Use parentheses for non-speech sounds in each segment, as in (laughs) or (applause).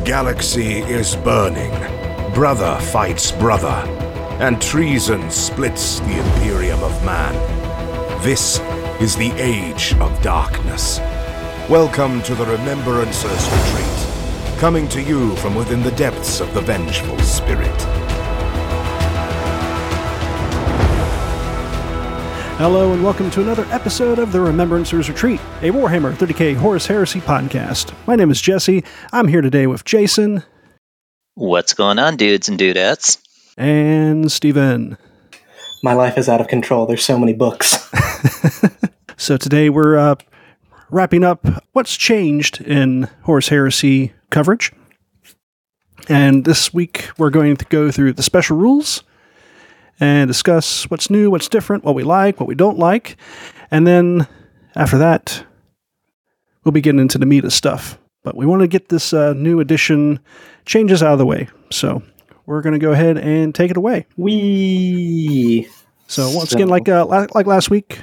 The galaxy is burning. Brother fights brother, and treason splits the Imperium of Man. This is the Age of Darkness. Welcome to the Remembrancers Retreat, coming to you from within the depths of the Vengeful Spirit. Hello and welcome to another episode of the Remembrancers Retreat, a Warhammer 30k Horus Heresy podcast. My name is Jesse. I'm here today with Jason What's going on, dudes and dudettes? and Steven. My life is out of control. There's so many books. (laughs) (laughs) So today we're uh, wrapping up what's changed in Horus Heresy coverage. And this week we're going to go through the special rules and discuss what's new, what's different, what we like, what we don't like. And then after that, we'll be getting into the meat of stuff. But we want to get this uh, new edition changes out of the way. So we're going to go ahead and take it away. We So once again, like uh, like last week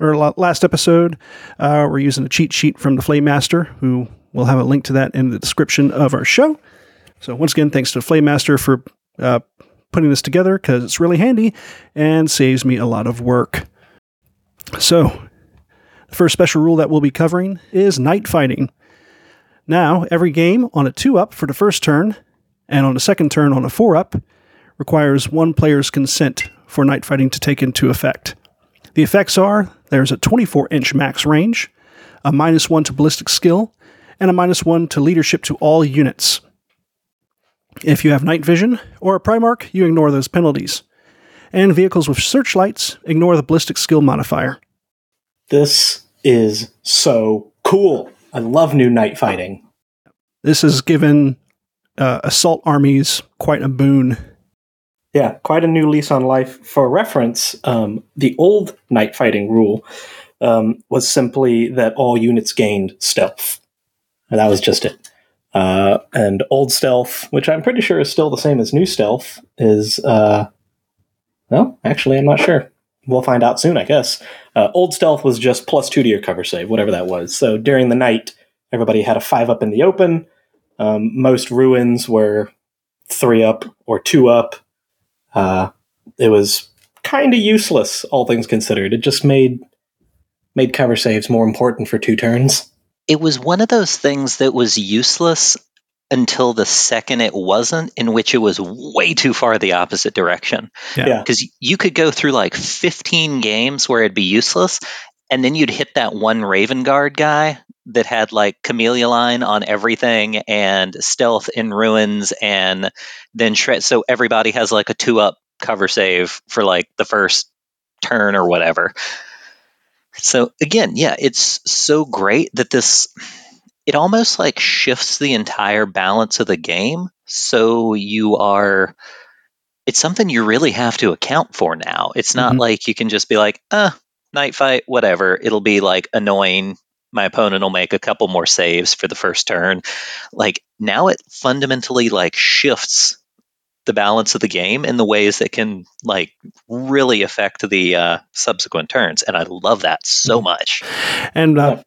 or last episode, uh, we're using a cheat sheet from the Flaymaster, who we'll have a link to that in the description of our show. So once again, thanks to the Flaymaster for uh, putting this together because it's really handy and saves me a lot of work. So the first special rule that we'll be covering is night fighting. Now, every game on a two up for the first turn and on the second turn on a four up requires one player's consent for night fighting to take into effect. The effects are there's a 24 inch max range, a minus one to ballistic skill, and a minus one to leadership to all units. If you have night vision or a Primarch, you ignore those penalties. And vehicles with searchlights ignore the ballistic skill modifier. this is so cool. I love new night fighting. This has given uh, assault armies quite a boon. Yeah, quite a new lease on life. For reference, um, the old night fighting rule um, was simply that all units gained stealth. And that was just it. Uh, and old stealth, which I'm pretty sure is still the same as new stealth, is uh, well, actually, I'm not sure. We'll find out soon, I guess. Uh, old stealth was just plus two to your cover save, whatever that was. So during the night, everybody had a five up in the open. Um, most ruins were three up or two up. Uh, it was kind of useless, all things considered. It just made made cover saves more important for two turns. It was one of those things that was useless until the second it wasn't, in which it was way too far the opposite direction. Yeah. Because you could go through like 15 games where it'd be useless, and then you'd hit that one Raven Guard guy that had like Camellia line on everything and stealth in ruins, and then shred. So everybody has like a two up cover save for like the first turn or whatever. So again, yeah, it's so great that this it almost like shifts the entire balance of the game. So you are it's something you really have to account for now. It's not Mhm. like you can just be like, uh, night fight, whatever. It'll be like annoying. My opponent will make a couple more saves for the first turn. Like now it fundamentally like shifts the balance of the game in the ways that can like really affect the uh, subsequent turns. And I love that so Mhm. much. And uh,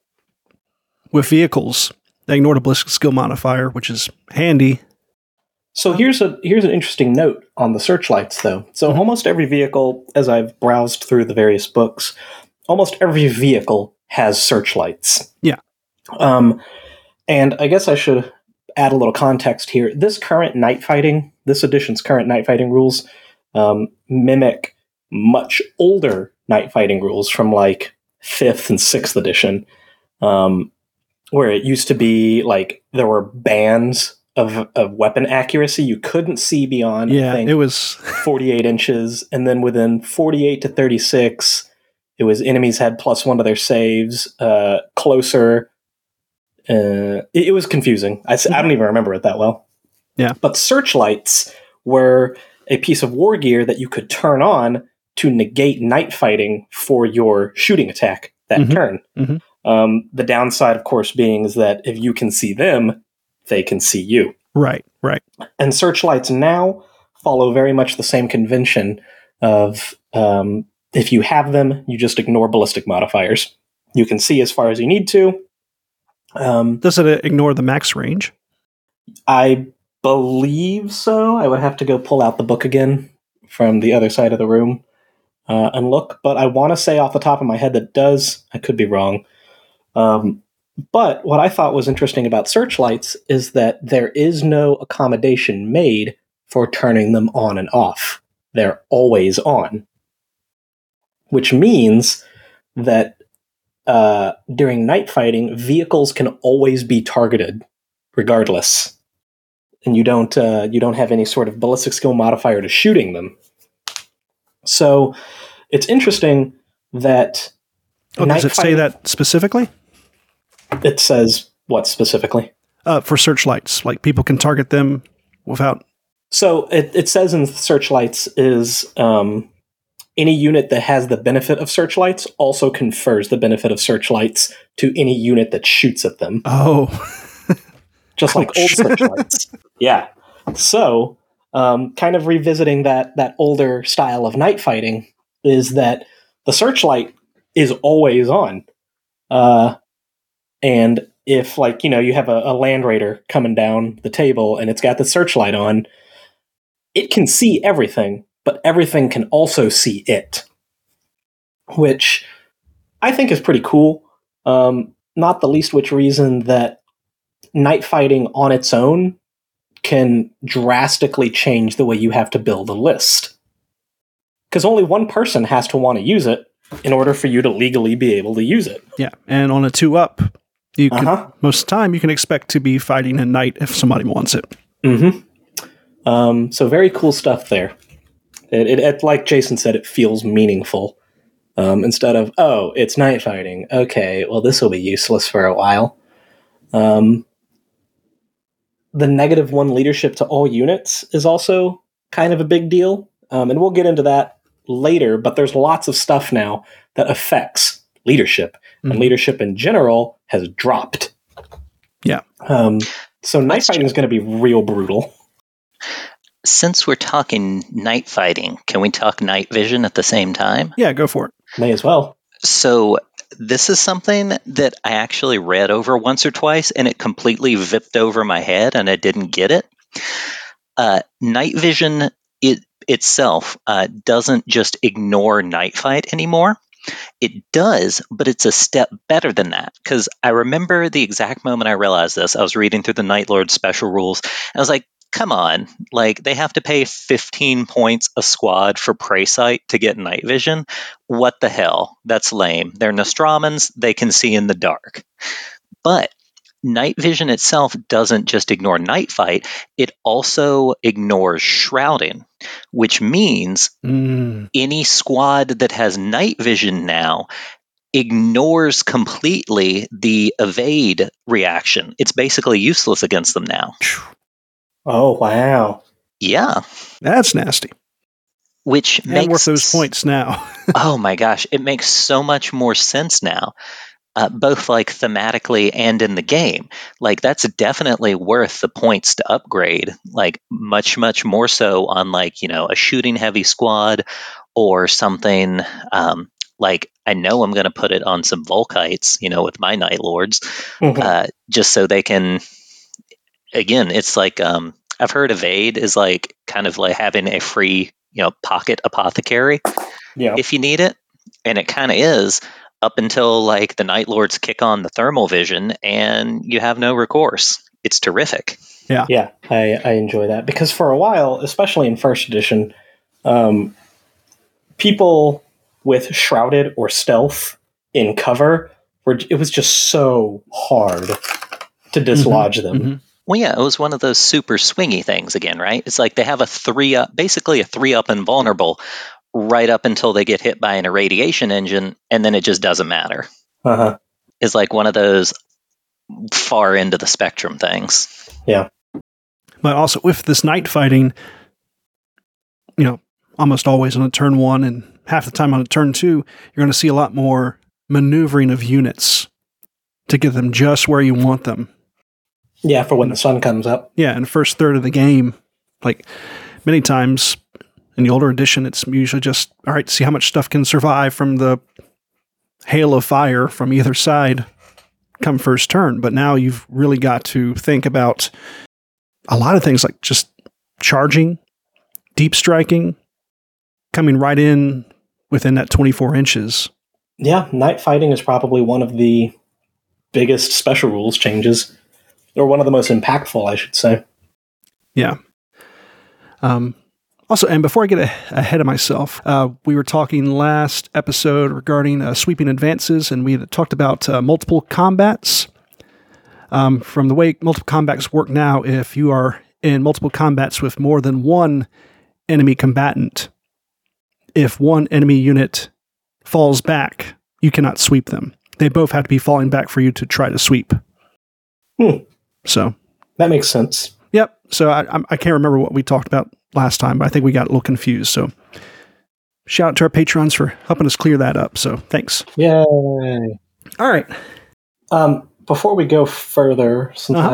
with vehicles, they ignore the ballistic skill modifier, which is handy. So here's a here's an interesting note on the searchlights, though. So Mhm. almost every vehicle, as I've browsed through the various books, almost every vehicle has searchlights. Yeah. Um, and I guess I should add a little context here. This current night fighting, this edition's current night fighting rules, um, mimic much older night fighting rules from like fifth and sixth edition, um, where it used to be like there were bands of, of weapon accuracy. You couldn't see beyond, Yeah, think, it was (laughs) 48 inches, and then within 48 to 36, it was enemies had plus one to their saves. Uh, closer, uh, it, it was confusing. I, I don't even remember it that well. Yeah. But searchlights were a piece of war gear that you could turn on to negate night fighting for your shooting attack that Mhm. turn. Mhm. Um, the downside, of course, being is that if you can see them, they can see you. right, right. And searchlights now follow very much the same convention of um, if you have them, you just ignore ballistic modifiers. You can see as far as you need to. Um, Does it ignore the max range? I believe so. I would have to go pull out the book again from the other side of the room uh, and look, but I want to say off the top of my head that does. I could be wrong. Um, but what I thought was interesting about searchlights is that there is no accommodation made for turning them on and off. They're always on, which means that uh, during night fighting, vehicles can always be targeted, regardless, and you don't uh, you don't have any sort of ballistic skill modifier to shooting them. So it's interesting that. Oh, does it say that specifically? It says what specifically? Uh, for searchlights, like people can target them without. So it, it says in searchlights is um, any unit that has the benefit of searchlights also confers the benefit of searchlights to any unit that shoots at them. Oh, (laughs) just like old searchlights. yeah. So, um, kind of revisiting that that older style of night fighting is that the searchlight is always on, uh, and if like you know you have a, a land raider coming down the table and it's got the searchlight on, it can see everything but everything can also see it, which I think is pretty cool. Um, not the least which reason that night fighting on its own can drastically change the way you have to build a list. Because only one person has to want to use it in order for you to legally be able to use it. Yeah, and on a two up, you can, uh-huh. most of the time you can expect to be fighting a knight if somebody wants it. Mm-hmm. Um, so very cool stuff there. It, it, it, like Jason said, it feels meaningful um, instead of oh, it's night fighting. Okay, well this will be useless for a while. Um, the negative one leadership to all units is also kind of a big deal, um, and we'll get into that later. But there's lots of stuff now that affects leadership, mm-hmm. and leadership in general has dropped. Yeah. Um, so night fighting is going to be real brutal since we're talking night fighting, can we talk night vision at the same time? Yeah, go for it. May as well. So, this is something that I actually read over once or twice and it completely vipped over my head and I didn't get it. Uh, night vision it, itself uh, doesn't just ignore night fight anymore. It does, but it's a step better than that. Because I remember the exact moment I realized this. I was reading through the Night Lord special rules. And I was like, come on, like they have to pay 15 points a squad for prey sight to get night vision. What the hell? That's lame. They're Nostramans, they can see in the dark. But night vision itself doesn't just ignore night fight, it also ignores shrouding, which means mm. any squad that has night vision now ignores completely the evade reaction. It's basically useless against them now. Oh wow! Yeah, that's nasty. Which and makes worth those points now. (laughs) oh my gosh, it makes so much more sense now. Uh, both like thematically and in the game. Like that's definitely worth the points to upgrade. Like much, much more so on like you know a shooting heavy squad or something. Um, like I know I'm going to put it on some Volkites, you know, with my Night Lords, mm-hmm. uh, just so they can again, it's like um, I've heard evade is like kind of like having a free, you know, pocket apothecary yeah. if you need it, and it kind of is up until like the Night Lords kick on the thermal vision and you have no recourse. It's terrific. Yeah, yeah, I, I enjoy that because for a while, especially in first edition, um, people with shrouded or stealth in cover were it was just so hard to dislodge mm-hmm, them. Mm-hmm. Well, yeah, it was one of those super swingy things again, right? It's like they have a three up, basically a three up invulnerable right up until they get hit by an irradiation engine, and then it just doesn't matter. Uh-huh. It's like one of those far into the spectrum things. Yeah. But also with this night fighting, you know, almost always on a turn one and half the time on a turn two, you're going to see a lot more maneuvering of units to get them just where you want them. Yeah, for when the sun comes up. Yeah, in the first third of the game, like many times in the older edition, it's usually just all right. See how much stuff can survive from the hail of fire from either side come first turn. But now you've really got to think about a lot of things like just charging, deep striking, coming right in within that 24 inches. Yeah, night fighting is probably one of the biggest special rules changes, or one of the most impactful, I should say. Yeah. Um, also, and before I get a- ahead of myself, uh, we were talking last episode regarding uh, sweeping advances, and we had talked about uh, multiple combats. Um, from the way multiple combats work now, if you are in multiple combats with more than one enemy combatant, if one enemy unit falls back, you cannot sweep them. They both have to be falling back for you to try to sweep. Hmm. So, That makes sense. yep. So I, I'm- can't remember what we talked about last time, but I think we got a little confused. So, shout out to our patrons for helping us clear that up. So, thanks. Yay. All right. Um, before we go further, since Uh-huh.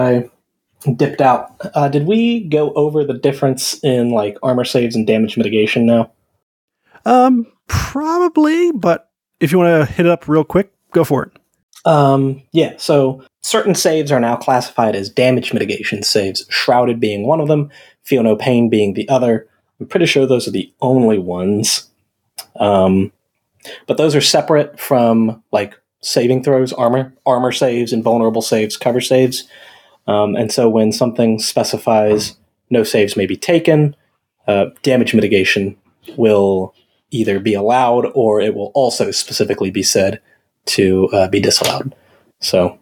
I dipped out, uh, did we go over the difference in like armor saves and damage mitigation now? Um, probably, but if you want to hit it up real quick, go for it. Um, yeah, so certain saves are now classified as damage mitigation saves, Shrouded being one of them, Feel No Pain being the other. I'm pretty sure those are the only ones. Um, but those are separate from like saving throws, armor, armor saves, invulnerable saves, cover saves. Um, and so when something specifies no saves may be taken, uh, damage mitigation will either be allowed or it will also specifically be said to uh, be disallowed. So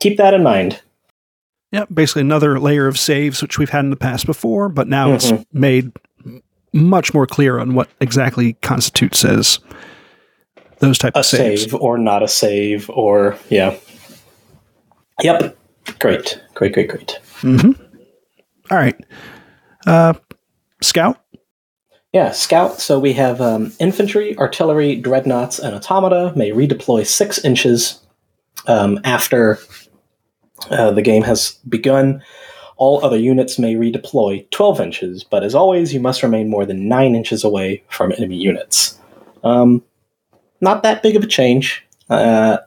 keep that in mind. Yeah, basically another layer of saves, which we've had in the past before, but now it's Mhm. made much more clear on what exactly constitutes as those type A of saves. save or not a save or yeah. Yep. Great. Great, great, great. hmm All right. Uh, Scout. Yeah, scout. So we have um, infantry, artillery, dreadnoughts, and automata may redeploy six inches um, after uh, the game has begun. All other units may redeploy 12 inches, but as always, you must remain more than 9 inches away from enemy units. Um, not that big of a change, uh,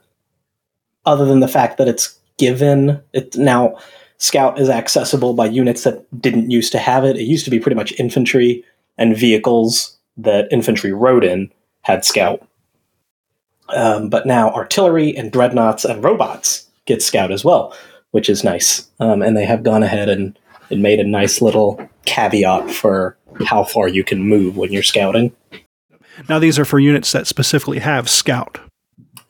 other than the fact that it's given. It, now, Scout is accessible by units that didn't used to have it. It used to be pretty much infantry and vehicles that infantry rode in had Scout. Um, but now artillery and dreadnoughts and robots get Scout as well, which is nice. Um, and they have gone ahead and, and made a nice little caveat for how far you can move when you're scouting. Now these are for units that specifically have Scout.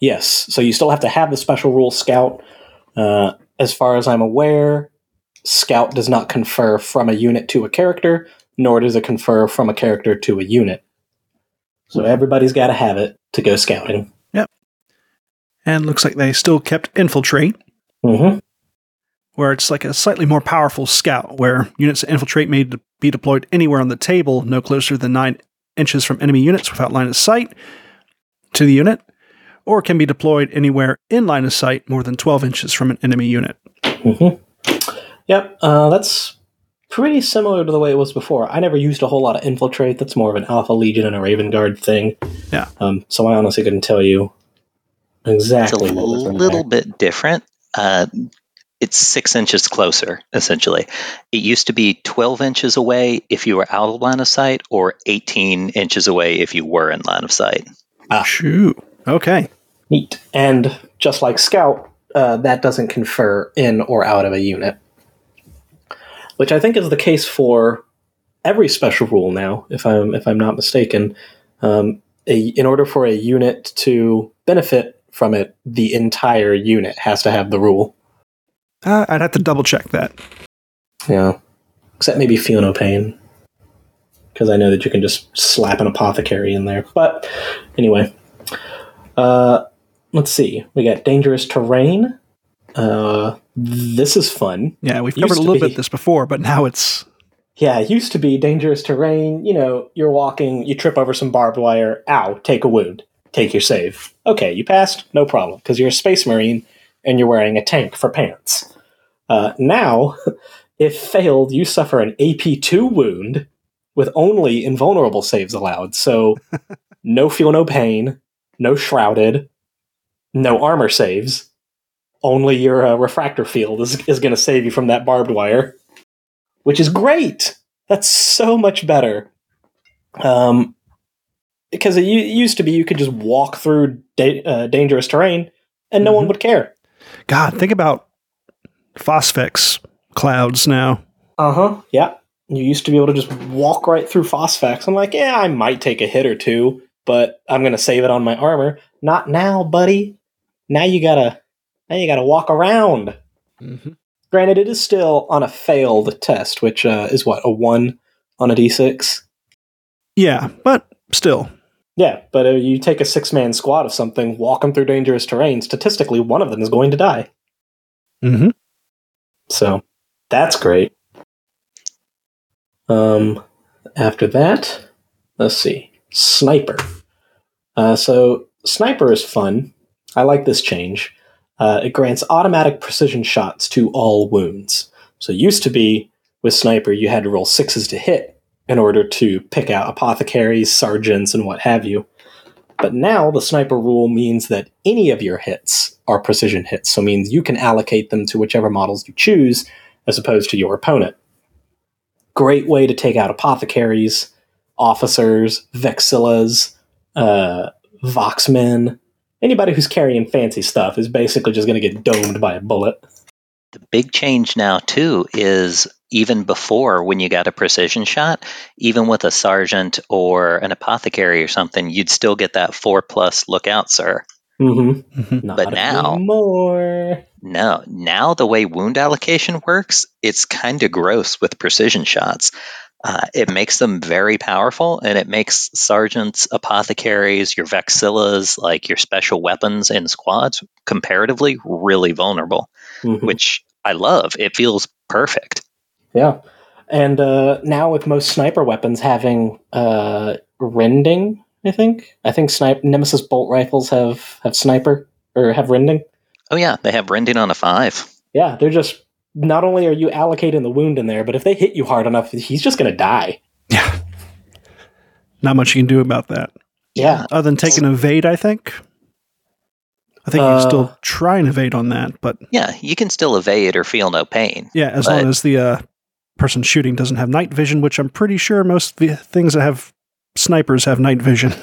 Yes, so you still have to have the special rule Scout. Uh, as far as I'm aware, Scout does not confer from a unit to a character, nor does it confer from a character to a unit. So everybody's got to have it to go scouting. Yep. And looks like they still kept Infiltrate, hmm where it's like a slightly more powerful Scout, where units that infiltrate may de- be deployed anywhere on the table, no closer than 9 inches from enemy units without line of sight to the unit, or can be deployed anywhere in line of sight more than 12 inches from an enemy unit. hmm Yep, uh, that's pretty similar to the way it was before. I never used a whole lot of infiltrate. That's more of an Alpha Legion and a Raven Guard thing. Yeah. Um, so I honestly couldn't tell you exactly. It's a what was little there. bit different. Uh, it's six inches closer, essentially. It used to be 12 inches away if you were out of line of sight, or 18 inches away if you were in line of sight. Ah. Shoo. Okay. Neat. And just like Scout, uh, that doesn't confer in or out of a unit. Which I think is the case for every special rule now, if I'm if I'm not mistaken. Um, a, in order for a unit to benefit from it, the entire unit has to have the rule. Uh, I'd have to double check that. Yeah. Except maybe Feel No Pain. Because I know that you can just slap an apothecary in there. But anyway. Uh, let's see. We got Dangerous Terrain. Uh, this is fun. Yeah, we've covered a little be. bit this before, but now it's Yeah, it used to be Dangerous Terrain. You know, you're walking, you trip over some barbed wire. Ow, take a wound. Take your save. Okay, you passed? No problem. Because you're a space marine and you're wearing a tank for pants. Uh, now, (laughs) if failed, you suffer an AP2 wound with only invulnerable saves allowed. So, (laughs) no feel no pain, no shrouded, no armor saves. Only your uh, refractor field is, is going to save you from that barbed wire. which is great. That's so much better. Um, because it, used to be you could just walk through da- uh, dangerous terrain and no one Mhm. would care. God, think about phosphex clouds now. Uh huh. Yeah. You used to be able to just walk right through phosphex. I'm like, yeah, I might take a hit or two, but I'm gonna save it on my armor. Not now, buddy. Now you gotta, now you gotta walk around. Granted, it is still on a failed test, which uh, is what a one on a d6. Yeah, but still. Yeah, but uh, you take a six man squad of something, walk them through dangerous terrain. Statistically, one of them is going to die. hmm So that's great. Um, after that, let's see, sniper. Uh, so sniper is fun. I like this change. Uh, it grants automatic precision shots to all wounds. So it used to be with sniper, you had to roll sixes to hit in order to pick out apothecaries, sergeants, and what have you. But now the sniper rule means that any of your hits are precision hits. So means you can allocate them to whichever models you choose as opposed to your opponent. Great way to take out apothecaries, officers, vexillas, uh, voxmen. Anybody who's carrying fancy stuff is basically just going to get domed by a bullet. The big change now, too, is even before when you got a precision shot, even with a sergeant or an apothecary or something, you'd still get that four plus lookout, sir. Mm-hmm. hmm Not But now- anymore. No, now the way wound allocation works, it's kind of gross with precision shots. Uh, it makes them very powerful, and it makes sergeants, apothecaries, your vexillas, like your special weapons and squads, comparatively really vulnerable, Mhm. which I love. It feels perfect. Yeah. And uh, now with most sniper weapons having uh, rending, I think. I think snipe Nemesis bolt rifles have have sniper or have rending. Oh yeah, they have rending on a five. Yeah, they're just not only are you allocating the wound in there, but if they hit you hard enough, he's just gonna die. Yeah. Not much you can do about that. Yeah. Other than take an evade, I think. I think you Uh, can still try and evade on that, but Yeah, you can still evade or feel no pain. yeah, as But- long as the uh, person shooting doesn't have night vision, which I'm pretty sure most of the things that have snipers have night vision.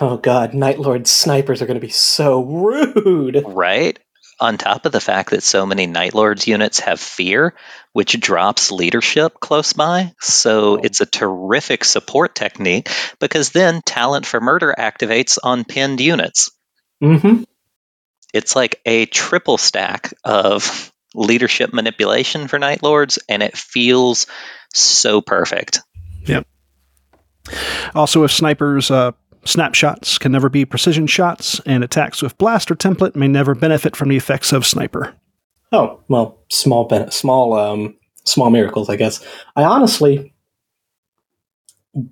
Oh god, Night Lord snipers are gonna be so rude. Right? On top of the fact that so many Night Lords units have fear, which drops leadership close by. So Oh. it's a terrific support technique because then Talent for Murder activates on pinned units. Mm-hmm. It's like a triple stack of leadership manipulation for Night Lords, and it feels so perfect. Yep. Also, if snipers, uh, snapshots can never be precision shots, and attacks with blaster template may never benefit from the effects of sniper. Oh well, small ben- small um small miracles, I guess. I honestly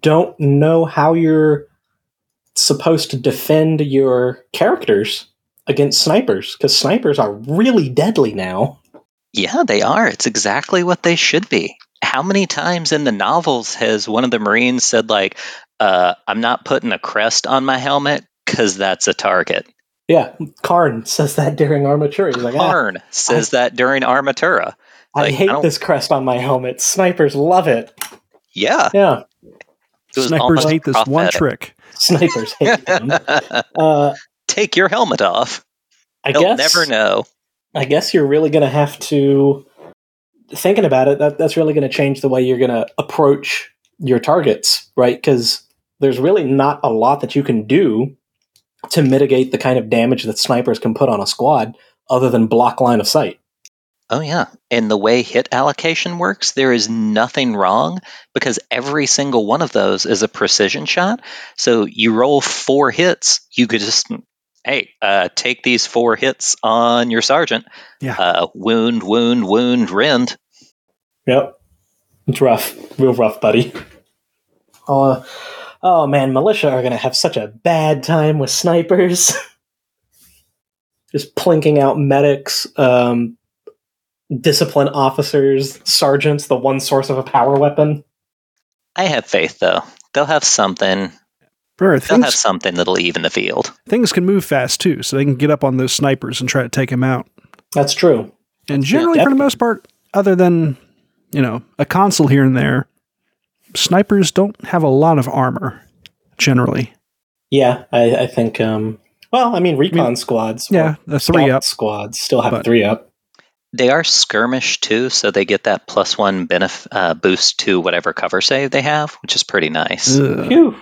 don't know how you're supposed to defend your characters against snipers because snipers are really deadly now. Yeah, they are. It's exactly what they should be. How many times in the novels has one of the Marines said, like, uh, I'm not putting a crest on my helmet because that's a target? Yeah, Karn says that during Armature. He's like, ah, Karn says that during Armatura. I like, I hate don't- this crest on my helmet. Snipers love it. Yeah. Yeah, It was Snipers almost hate this one trick. snipers hate them. (laughs) Uh, Take your helmet off. I He'll guess never know. I guess you're really going to have to thinking about it. That that's really going to change the way you're going to approach your targets, right? Because there's really not a lot that you can do to mitigate the kind of damage that snipers can put on a squad, other than block line of sight. Oh, yeah. And the way hit allocation works, there is nothing wrong because every single one of those is a precision shot. So you roll four hits, you could just, hey, uh, take these four hits on your sergeant. Yeah. Uh, wound, wound, wound, rend. Yep, it's rough, real rough, buddy. Oh, oh man, militia are going to have such a bad time with snipers. (laughs) Just plinking out medics, um, discipline officers, sergeants, the one source of a power weapon. I have faith, though. They'll have something. Remember, They'll have things, something that'll even the field. things can move fast too, so they can get up on those snipers and try to take them out. That's true. And generally, for the most part, other than you know, a console here and there, snipers don't have a lot of armor generally. Yeah, I, I think. Um, well, I mean, recon squads. Yeah, or a three up. squads still have a But- three up. They are skirmish too, so they get that plus one benef- uh, boost to whatever cover save they have, which is pretty nice. Phew.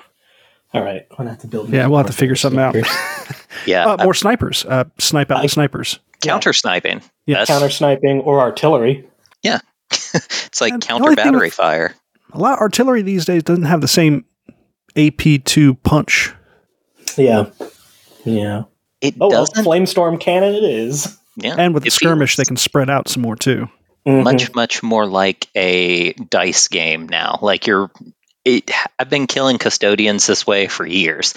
All right, I'm gonna have to build. Yeah, we'll have to figure something out. (laughs) Yeah, Uh, more snipers. Uh, snipe out I- the snipers. counter sniping. Yeah, Counter sniping or artillery. (laughs) it's like And counter battery with- fire. A lot of artillery these days doesn't have the same AP2 punch. Yeah, yeah. It Oh doesn't. flamestorm cannon it is. yeah, And with the it skirmish, they can spread out some more too. Mhm. much much more like a dice game now. Like you're. It, I've been killing custodians this way for years.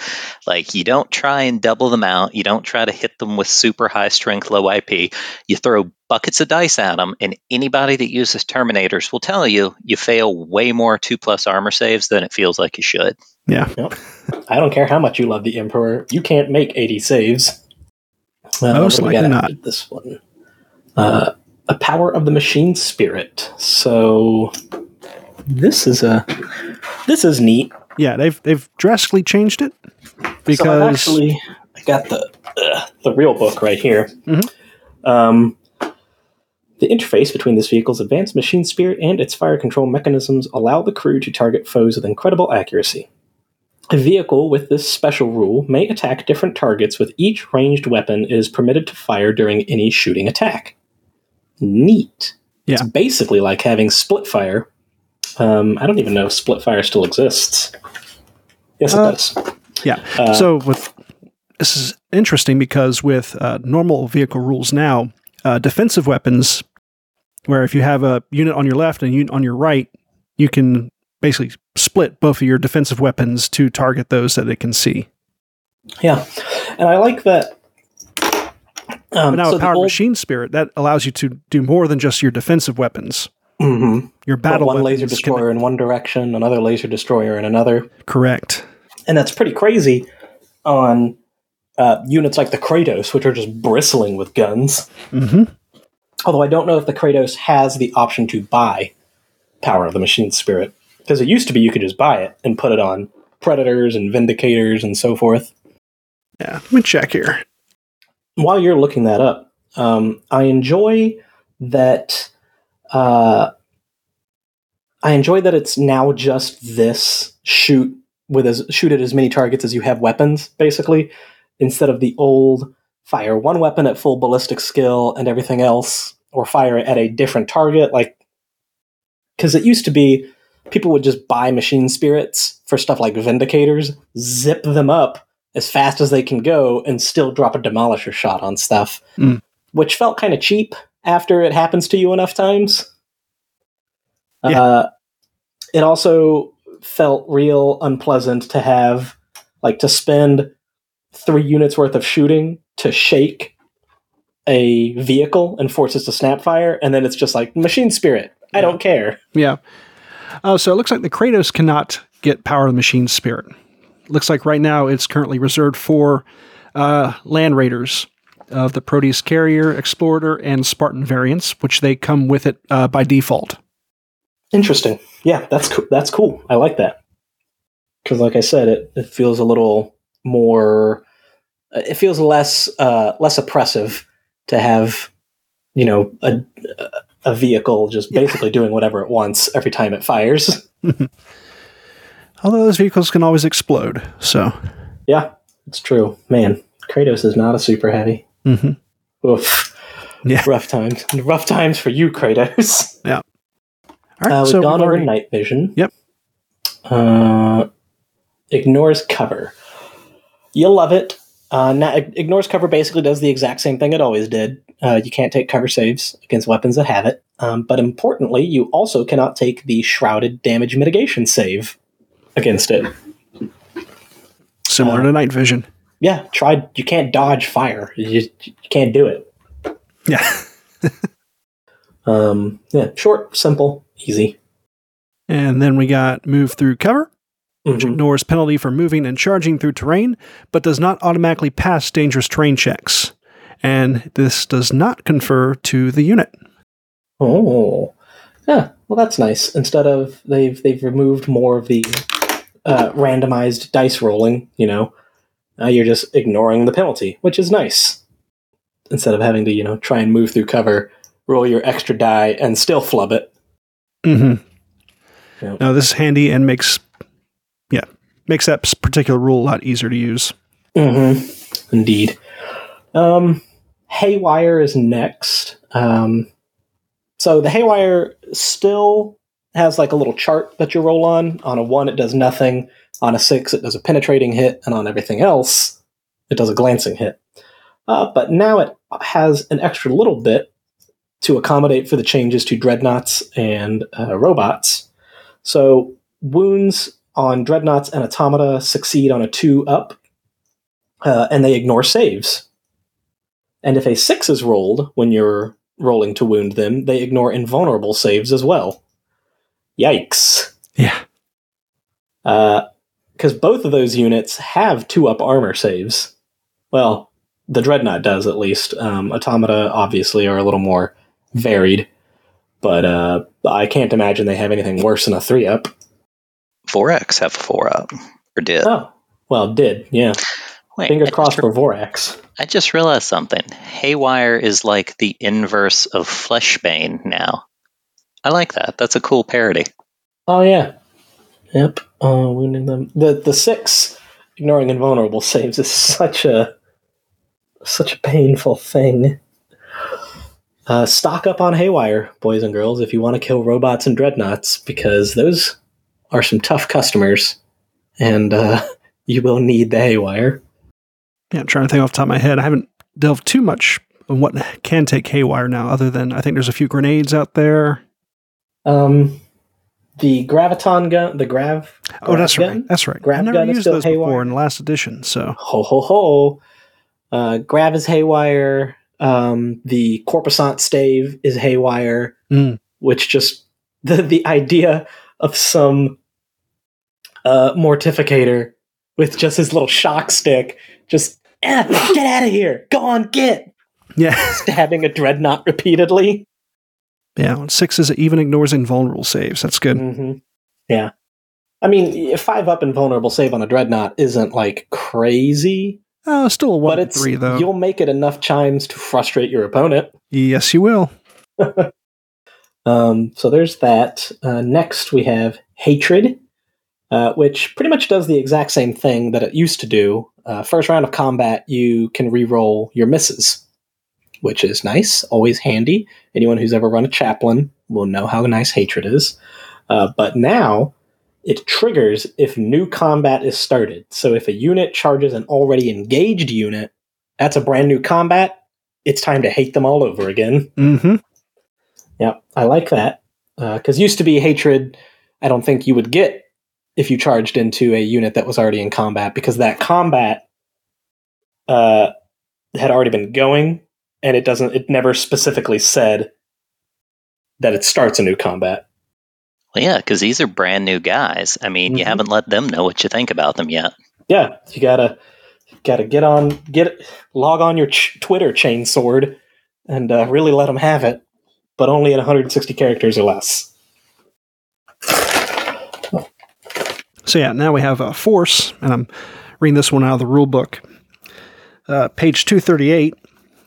Like you don't try and double them out. You don't try to hit them with super high strength, low IP. You throw buckets of dice at them, and anybody that uses Terminators will tell you you fail way more two plus armor saves than it feels like you should. Yeah. I don't care how much you love the Emperor. You can't make 80 saves. Uh, Most what do we likely not. This one. Uh, a power of the machine spirit. So this is a this is neat Yeah, they've they've drastically changed it So I've because actually I got the uh, the real book right here. Mhm. Um, the interface between this vehicle's advanced machine spirit and its fire control mechanisms allow the crew to target foes with incredible accuracy. A vehicle with this special rule may attack different targets with each ranged weapon it is permitted to fire during any shooting attack. Neat. Yeah. It's basically like having split fire. Um, I don't even know if split fire still exists. Yes, it Uh, does. yeah. Uh, so with this is interesting because with uh, normal vehicle rules now, uh, defensive weapons, where if you have a unit on your left and a unit on your right, you can basically split both of your defensive weapons to target those that it can see. Yeah, and I like that. Um, But now so with the Powered old- Machine Spirit, that allows you to do more than just your defensive weapons. Mhm. Your Put battle one laser weapons can- destroyer in one direction, another laser destroyer in another, correct. and that's pretty crazy on uh, units like the Kratos, which are just bristling with guns. Mm-hmm. Although I don't know if the Kratos has the option to buy Power of the Machine Spirit, because it used to be you could just buy it and put it on Predators and Vindicators and so forth. Yeah. Let me check here. while you're looking that up, um, I enjoy that. Uh, I enjoy that it's now just this shoot with as shoot at as many targets as you have weapons, basically, instead of the old fire one weapon at full ballistic skill and everything else, or fire at a different target. Like, because it used to be people would just buy machine spirits for stuff like vindicators, zip them up as fast as they can go and still drop a demolisher shot on stuff, Mm. which felt kind of cheap after it happens to you enough times. Yeah. Uh, it also felt real unpleasant to have, like, to spend three units worth of shooting to shake a vehicle and force it to snap fire, and then it's just like machine spirit. I don't care. Yeah. Uh, so it looks like the Kratos cannot get Power of the Machine Spirit. Looks like right now it's currently reserved for uh, Land Raiders of the Proteus Carrier, Explorer, and Spartan variants, which they come with it uh, by default. Interesting. Yeah, that's cool. That's cool. I like that because, like I said, it, it feels a little more. It feels less uh, less oppressive to have, you know, a a vehicle just Yeah. basically doing whatever it wants every time it fires. (laughs) Although those vehicles can always explode. So, Yeah, it's true. Man, Kratos is not a super heavy. Mhm. Oof. Yeah. Rough times. Rough times for you, Kratos. Yeah. All right. Uh, we've so gone we've over already- night vision. Yep. Uh, ignores cover. You'll love it. Uh, na- ignores cover basically does the exact same thing it always did. Uh, you can't take cover saves against weapons that have it. Um, but importantly, you also cannot take the shrouded damage mitigation save against it. similar uh, to night vision. Yeah, try. You can't dodge fire. You, just, you can't do it. Yeah. (laughs) Um, yeah, short, simple, easy. And then we got move through cover, which Mhm. ignores penalty for moving and charging through terrain, but does not automatically pass dangerous terrain checks. And this does not confer to the unit. Oh, yeah. well, that's nice. Instead of they've they've removed more of the uh, randomized dice rolling. You know, now you're just ignoring the penalty, which is nice. Instead of having to you know try and move through cover, roll your extra die, and still flub it. Mm-hmm. Yep. No, this is handy and makes yeah makes that particular rule a lot easier to use. Mm-hmm. Indeed. Um, Haywire is next. Um, so the Haywire still has like a little chart that you roll on. On a one, it does nothing. On a six, it does a penetrating hit, and on everything else, it does a glancing hit. Uh, but now it has an extra little bit to accommodate for the changes to dreadnoughts and uh, robots. So wounds on dreadnoughts and automata succeed on a two up, uh, and they ignore saves. And if a six is rolled when you're rolling to wound them, they ignore invulnerable saves as well. Yikes. Yeah. Because both of those units have two up armor saves. Well, the Dreadnought does at least. Um, Automata obviously are a little more varied, but uh, I can't imagine they have anything worse than a three up. Vorax have a four up or did. Oh, well, did, yeah. Wait, Fingers crossed just, for Vorax. I just realized something. Haywire is like the inverse of Fleshbane now. I like that. That's a cool parody. Oh, yeah. Yep. Uh, wounding them. The, the six, ignoring invulnerable saves, is such a such a painful thing. Uh, stock up on Haywire, boys and girls, if you want to kill robots and dreadnoughts, because those are some tough customers, and uh, (laughs) you will need the Haywire. Yeah, I'm trying to think off the top of my head. I haven't delved too much on what can take haywire now, other than I think there's a few grenades out there. Um, the graviton gun, the grav. Oh, that's gun? right. That's right. I Grav never gun is used still those haywire. before in the last edition, so Ho ho ho! Uh, grav is haywire. Um, the corposant stave is haywire, Mm. which just (laughs) the the idea of some uh, mortificator with just his little shock stick, just eh, get out of here, go on, get yeah, stabbing a dreadnought repeatedly. Yeah. On sixes, it even ignores invulnerable saves. That's good. hmm Yeah. I mean, five up invulnerable save on a dreadnought isn't like crazy, Oh, still a one but it's three though. you'll make it enough chimes to frustrate your opponent. (laughs) Yes, you will. Um, so there's that. Uh, next, we have Hatred, uh, which pretty much does the exact same thing that it used to do. Uh, first round of combat, you can re-roll your misses, which is nice, always handy. Anyone who's ever run a chaplain will know how nice Hatred is. Uh, but now, it triggers if new combat is started. So if a unit charges an already engaged unit, that's a brand new combat. It's time to hate them all over again. Mm-hmm. Yep, I like that. Because used to be hatred, I don't think you would get if you charged into a unit that was already in combat, because that combat uh, had already been going, and it doesn't. It never specifically said that it starts a new combat. Well, yeah, because these are brand new guys. I mean, you Mhm. haven't let them know what you think about them yet. Yeah, you gotta gotta get on get log on your ch- Twitter chain sword and uh, really let them have it, but only at 160 characters or less. So yeah, now we have a force, and I'm reading this one out of the rule book. Uh, page 238.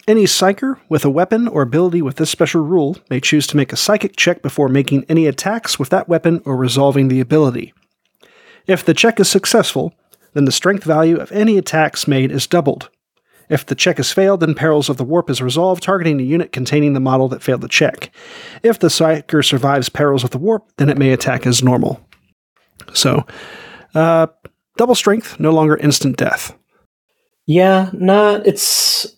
Any psyker with a weapon or ability with this special rule may choose to make a psychic check before making any attacks with that weapon or resolving the ability. If the check is successful, then the strength value of any attacks made is doubled. If the check has failed, then Perils of the Warp is resolved, targeting a unit containing the model that failed the check. If the psyker survives Perils of the Warp, then it may attack as normal. So, uh, double strength, no longer instant death. Yeah, not. It's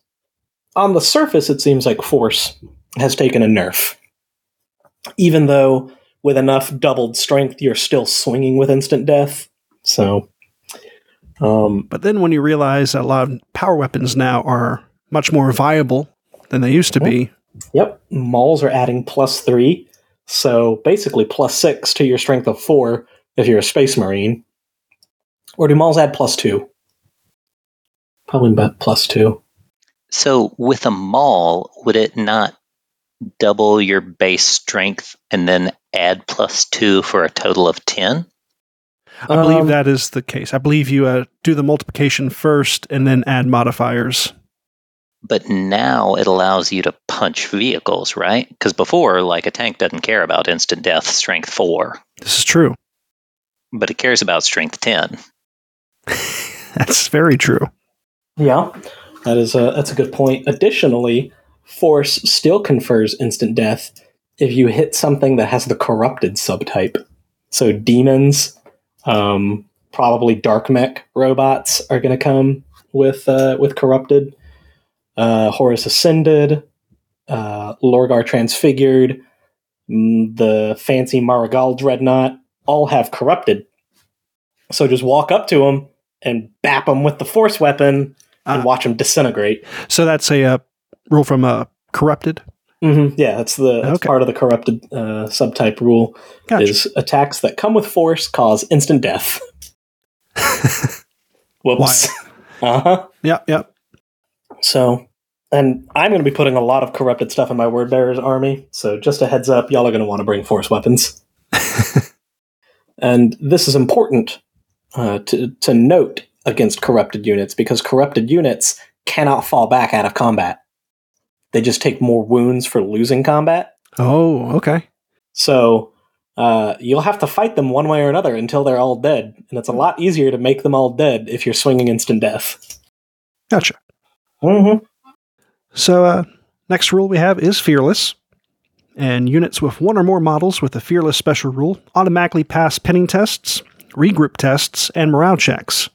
on the surface. It seems like Force has taken a nerf, even though with enough doubled strength, you're still swinging with instant death. So, um, But then when you realize that a lot of power weapons now are much more viable than they used to be, yep, mauls are adding plus three, so basically plus six to your strength of four if you're a space marine. Or do mauls add plus two? Probably about plus two. So with a maul, would it not double your base strength and then add plus two for a total of 10? I believe Um, that is the case. I believe you uh, do the multiplication first and then add modifiers. But now it allows you to punch vehicles, right? Because before, like a tank doesn't care about instant death, strength 4, This is true. but it cares about strength 10. (laughs) That's very true. Yeah, that is a that's a good point. Additionally, force still confers instant death if you hit something that has the corrupted subtype. So demons, um, probably dark mech robots are going to come with uh, with corrupted. Uh, Horus Ascended, uh, Lorgar Transfigured, mm, the fancy Mhara Gal Dreadnought all have corrupted. So just walk up to them and bap them with the force weapon and Ah. watch them disintegrate. So that's a uh, rule from uh, Corrupted. hmm Yeah, that's the that's Okay. part of the corrupted uh, subtype rule. Gotcha. Is attacks that come with force cause instant death. (laughs) Whoops. Uh huh. Yep, yep. So, and I'm going to be putting a lot of corrupted stuff in my word bearers army. So, just a heads up, y'all are going to want to bring force weapons. (laughs) and this is important uh, to to note against corrupted units because corrupted units cannot fall back out of combat. They just take more wounds for losing combat. Oh, okay. So uh, you'll have to fight them one way or another until they're all dead, and it's a lot easier to make them all dead if you're swinging instant death. Gotcha. Mm-hmm. So, uh, next rule we have is Fearless. And units with one or more models with the Fearless special rule automatically pass pinning tests, regroup tests, and morale checks.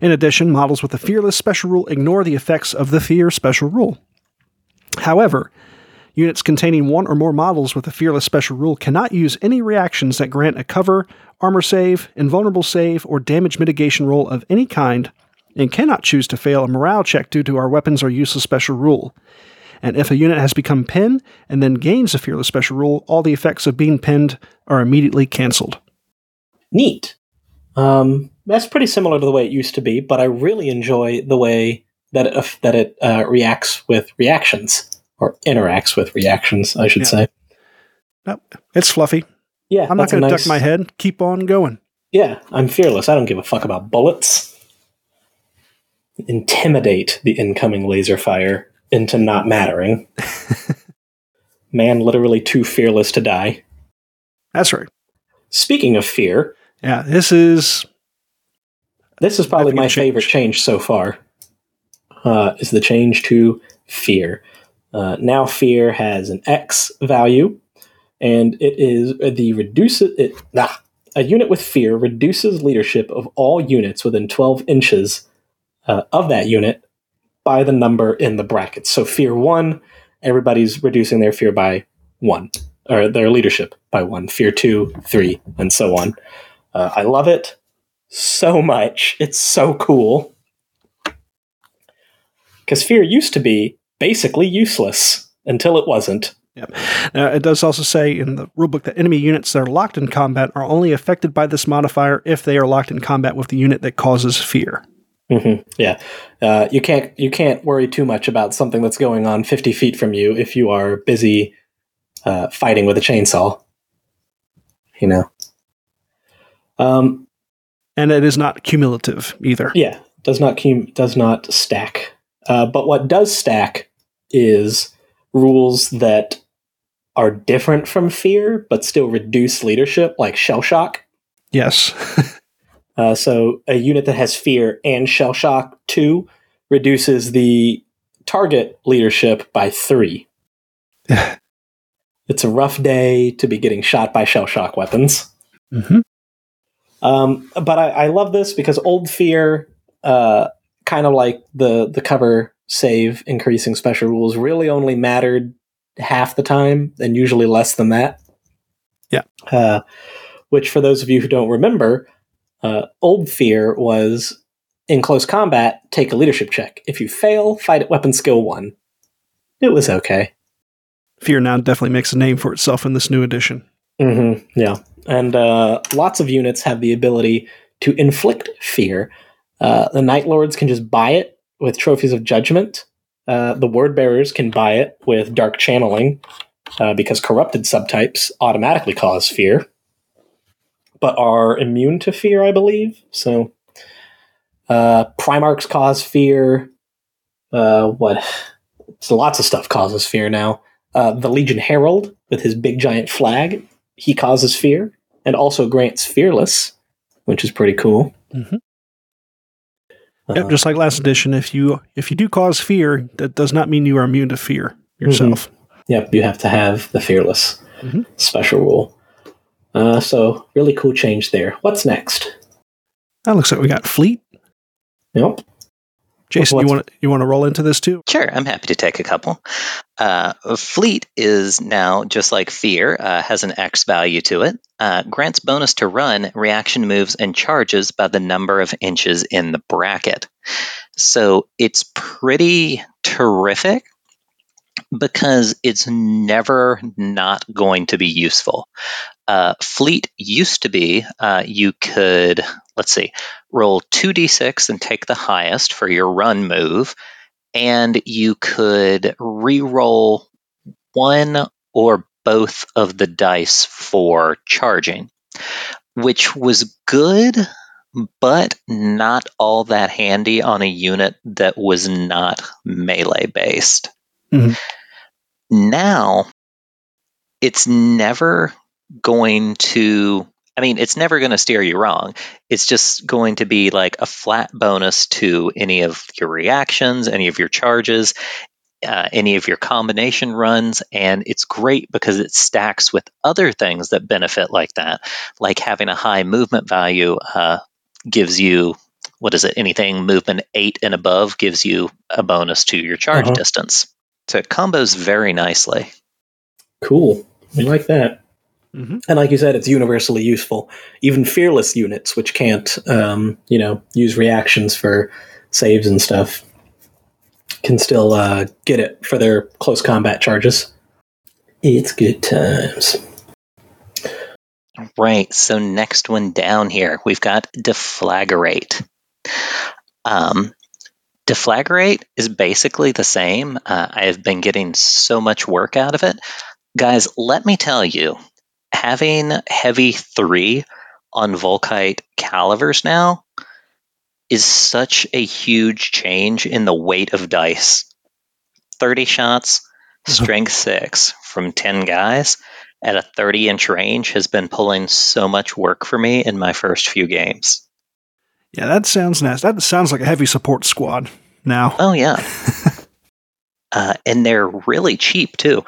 In addition, models with the Fearless special rule ignore the effects of the Fear special rule. However, units containing one or more models with the Fearless special rule cannot use any reactions that grant a cover, armor save, invulnerable save, or damage mitigation roll of any kind and cannot choose to fail a morale check due to our weapons are useless special rule. And if a unit has become pinned and then gains a fearless special rule, all the effects of being pinned are immediately cancelled. Neat. Um, that's pretty similar to the way it used to be, but I really enjoy the way that it, uh, that it uh, reacts with reactions or interacts with reactions, I should Yeah. say. Nope, it's fluffy. Yeah, I'm not going to nice- duck my head. Keep on going. Yeah, I'm fearless. I don't give a fuck about bullets. Intimidate the incoming laser fire into not mattering. (laughs) Man literally too fearless to die. That's right. Speaking of fear, Yeah, this is this is probably my Significant favorite change so far. Uh, is the change to fear. Uh, now fear has an X value, and it is the reduce it. Ah, a unit with fear reduces leadership of all units within 12 inches uh, of that unit by the number in the brackets. So fear one, everybody's reducing their fear by one, or their leadership by one. Fear two, three, and so on. Uh, I love it so much. It's so cool. Because fear used to be basically useless until it wasn't. Uh, it does also say in the rulebook that enemy units that are locked in combat are only affected by this modifier if they are locked in combat with the unit that causes fear. hmm Yeah, uh, you can't you can't worry too much about something that's going on fifty feet from you if you are busy uh, fighting with a chainsaw. You know. Um, And it is not cumulative either. Yeah, does not cum- does not stack. Uh, but what does stack is rules that are different from fear, but still reduce leadership, like shell shock. Yes. (laughs) Uh, so a unit that has fear and shell shock two reduces the target leadership by three. (laughs) it's a rough day to be getting shot by shell shock weapons. hmm Um, but I, I love this because old fear, uh, kind of like the the cover save increasing special rules, really only mattered half the time, and usually less than that. Yeah. Uh, which, for those of you who don't remember, uh, old fear was in close combat, take a leadership check. If you fail, fight at weapon skill one. It was okay. Fear now definitely makes a name for itself in this new edition. hmm yeah. And uh, lots of units have the ability to inflict fear. Uh, the Night Lords can just buy it with Trophies of Judgment. Uh, the Word Bearers can buy it with Dark Channeling. uh, because corrupted subtypes automatically cause fear, but are immune to fear, I believe. So, uh, Primarchs cause fear. Uh, what? So lots of stuff causes fear now. The Legion Herald, with his big giant flag, he causes fear and also grants fearless, which is pretty cool. Mhm. Yep, just like last edition, if you if you do cause fear, that does not mean you are immune to fear yourself. Yep, you have to have the fearless Mhm. special rule. Uh, so really cool change there. What's next? That looks like we got fleet. Yep. Jason, you want to you want to roll into this too? Sure, I'm happy to take a couple. Uh, Fleet is now just like Fear, uh, has an X value to it. Uh, grants bonus to run, reaction moves, and charges by the number of inches in the bracket. So it's pretty terrific because it's never not going to be useful. Uh, Fleet used to be uh, you could, let's see, roll 2d6 and take the highest for your run move and you could re-roll one or both of the dice for charging, which was good, but not all that handy on a unit that was not melee based. Mhm. Now, it's never going to. I mean, it's never going to steer you wrong. It's just going to be like a flat bonus to any of your reactions, any of your charges, uh, any of your combination runs. And it's great because it stacks with other things that benefit like that, like having a high movement value uh, gives you. What is it? Anything movement eight and above gives you a bonus to your charge Uh-huh. distance. So it combos very nicely. Cool. We like that. Mhm. And like you said, it's universally useful. Even fearless units, which can't, um, you know, use reactions for saves and stuff, can still uh, get it for their close combat charges. It's good times. Right. So next one down here, we've got deflagrate. Um, deflagrate is basically the same. Uh, I have been getting so much work out of it, guys. Let me tell you, having heavy three on Volkite calivers now is such a huge change in the weight of dice. Thirty shots, (laughs) strength six from ten guys at a 30 inch range has been pulling so much work for me in my first few games. Yeah, that sounds nice. That sounds like a heavy support squad. Now, Oh, yeah. (laughs) uh, and they're really cheap too.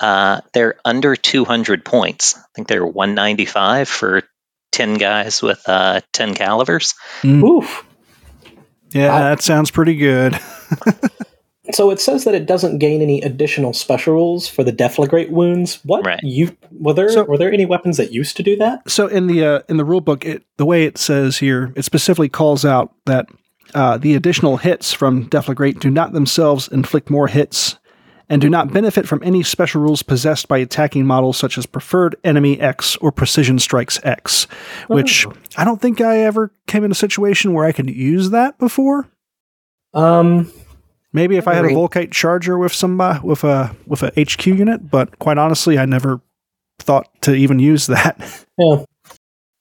Uh, they're under 200 points. I think they're 195 for 10 guys with uh, 10 calivers. Oof. yeah, Wow. that sounds pretty good. (laughs) So it says that it doesn't gain any additional special rules for the deflagrate wounds. What Right. you were there? So- were there any weapons that used to do that? So in the uh, in the rule book, it, the way it says here, it specifically calls out that uh, the additional hits from Deflagrate do not themselves inflict more hits and do not benefit from any special rules possessed by attacking models such as Preferred Enemy X or Precision Strikes X, which I don't think I ever came in a situation where I could use that before. Um, Maybe if I had a Agreed. Volkite Charger with some uh, with a with a HQ unit, but quite honestly, I never thought to even use that. (laughs) yeah.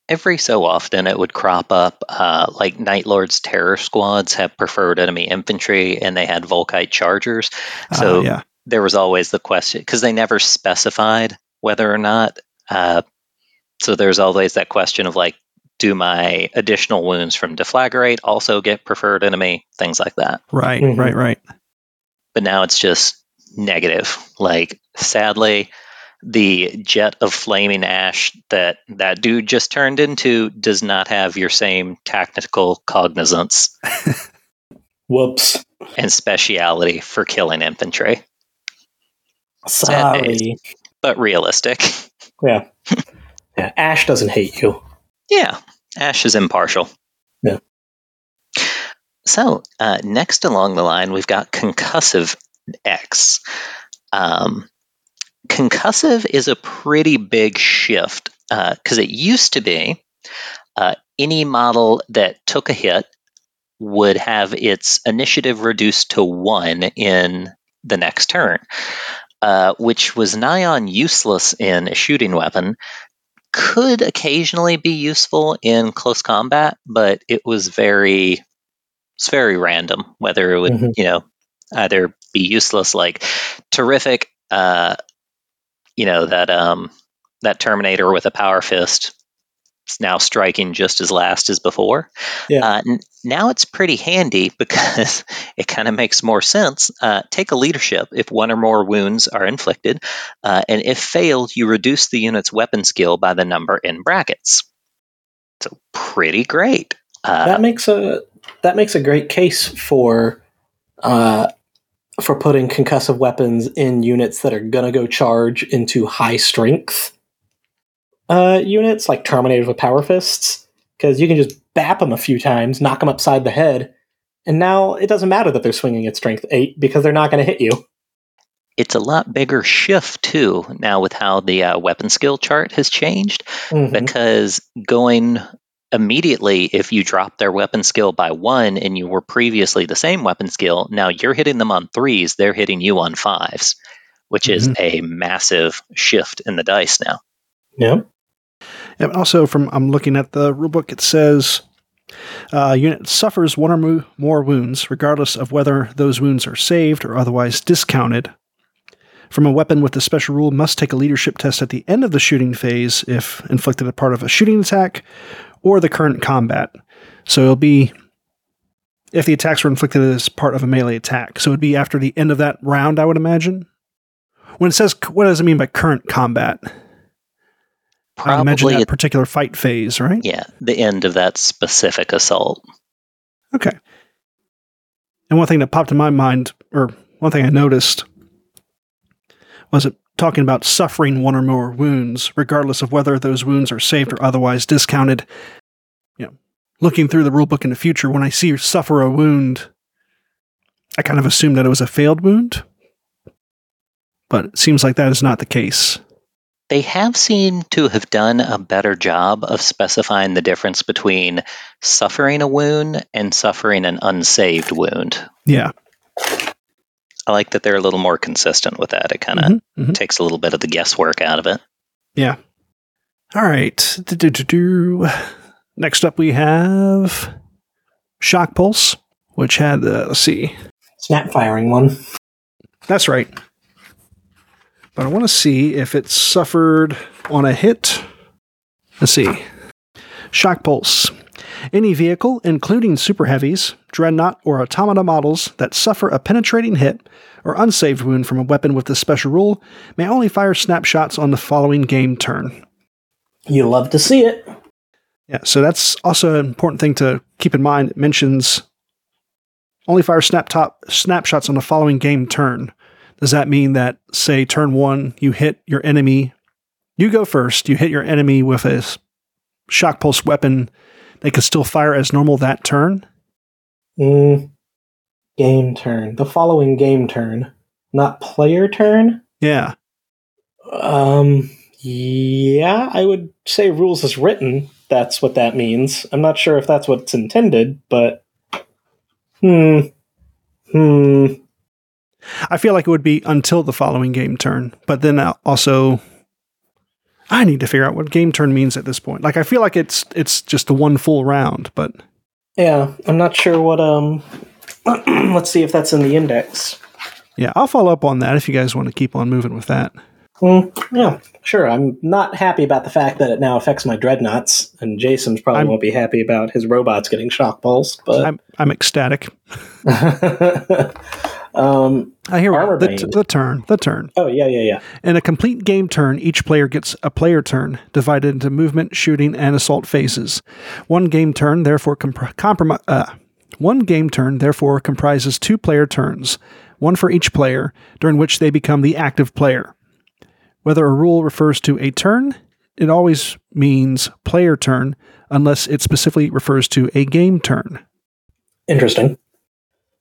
Every so often, it would crop up uh, like Night Lord's terror squads have preferred enemy infantry and they had Volkite chargers. So Uh, yeah, there was always the question because they never specified whether or not. Uh, so there's always that question of like, do my additional wounds from deflagrate also get preferred enemy? Things like that. right, Mhm. right, right. But now it's just negative. Like, sadly, the jet of flaming ash that that dude just turned into does not have your same tactical cognizance (laughs) Whoops. and speciality for killing infantry, Sorry. but realistic. (laughs) Yeah. yeah. Ash doesn't hate you. Yeah, Ash is impartial. Yeah. So uh, next along the line, we've got concussive X. Um, concussive is a pretty big shift because it used to be uh, any model that took a hit would have its initiative reduced to one in the next turn. uh, which was nigh on useless in a shooting weapon, could occasionally be useful in close combat, but it was very it's very random whether it would Mhm. you know either be useless like terrific uh you know that um that terminator with a power fist now striking just as last as before. Yeah. uh, n- now it's pretty handy (laughs) because it kind of makes more sense. Uh, take a leadership. If one or more wounds are inflicted uh, and if failed you reduce the unit's weapon skill by the number in brackets. So pretty great. Uh, that makes a that makes a great case for uh, for putting concussive weapons in units that are gonna go charge into high strength uh, units like Terminators with power fists because you can just bap them a few times, knock them upside the head, and now it doesn't matter that they're swinging at strength eight because they're not going to hit you. it's a lot bigger shift too now with how the uh, weapon skill chart has changed Mhm. because going immediately if you drop their weapon skill by one and you were previously the same weapon skill now you're hitting them on threes they're hitting you on fives which is a massive shift in the dice now Yeah. And also, from I'm looking at the rulebook, it says uh, unit suffers one or mo- more wounds, regardless of whether those wounds are saved or otherwise discounted. From a weapon with the special rule, must take a leadership test at the end of the shooting phase if inflicted as part of a shooting attack or the current combat. So it'll be if the attacks were inflicted as part of a melee attack. So it'd be after the end of that round, I would imagine. When it says, what does it mean by current combat? I would imagine probably that at, particular fight phase, right? yeah the end of that specific assault Okay. And one thing that popped in my mind, or one thing I noticed, was it talking about suffering one or more wounds, regardless of whether those wounds are saved or otherwise discounted. You know, looking through the rulebook in the future, when I see suffer a wound, I kind of assume that it was a failed wound. But it seems like that is not the case. They have seemed to have done a better job of specifying the difference between suffering a wound and suffering an unsaved wound. Yeah. I like that they're a little more consistent with that. It kind of Mhm, mhm. takes a little bit of the guesswork out of it. Yeah. All right. Do-do-do-do. Next up, we have Shock Pulse, which had, uh, let's see. Snap firing one. That's right. But I want to see if it suffered on a hit. Let's see. Shock Pulse. Any vehicle, including super heavies, dreadnought, or automata models that suffer a penetrating hit or unsaved wound from a weapon with this special rule may only fire snapshots on the following game turn. You love to see it. Yeah, so that's also an important thing to keep in mind. It mentions only fire snap top snapshots on the following game turn. Does that mean that, say, turn one, you hit your enemy? You go first. You hit your enemy with a shock pulse weapon. They could still fire as normal that turn. Mm, game turn. The following game turn, not player turn. Yeah, Um, yeah, I would say rules as written. That's what that means. I'm not sure if that's what's intended, but hmm, hmm. I feel like it would be until the following game turn. But then also, I need to figure out what game turn means at this point. Like I feel like it's it's just a one full round, but Yeah, I'm not sure what. Um, (clears throat) let's see if that's in the index. yeah, I'll follow up on that if you guys want to keep on moving with that. Hmm, yeah, sure. I'm not happy about the fact that it now affects my dreadnoughts, and Jason's probably I'm- won't be happy about his robots getting shock pulsed. But I'm I'm ecstatic. (laughs) (laughs) um, I hear Armor the, Bane. the turn, the turn. oh yeah, yeah, yeah. In a complete game turn, each player gets a player turn, divided into movement, shooting, and assault phases. One game turn therefore compromi- uh, one game turn therefore comprises two player turns, one for each player, during which they become the active player. Whether a rule refers to a turn, it always means player turn, unless it specifically refers to a game turn. Interesting.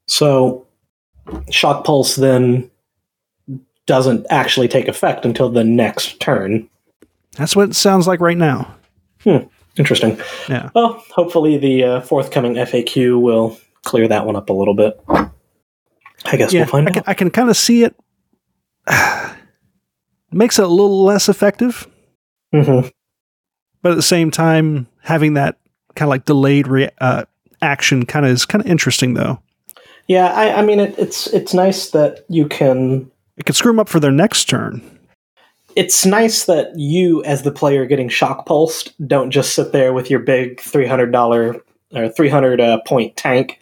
So, shock pulse then doesn't actually take effect until the next turn. That's what it sounds like right now. Hmm. Interesting. Yeah. Well, hopefully the uh, forthcoming FAQ will clear that one up a little bit. I guess yeah, we'll find I can, out. I can kind of see it (sighs) makes it a little less effective, hmm but at the same time, having that kind of like delayed re- uh, action kind of is kind of interesting though. Yeah, I, I mean, it, it's it's nice that you can. It could screw them up for their next turn. It's nice that you, as the player getting shock pulsed, don't just sit there with your big three hundred dollar or three hundred uh, point tank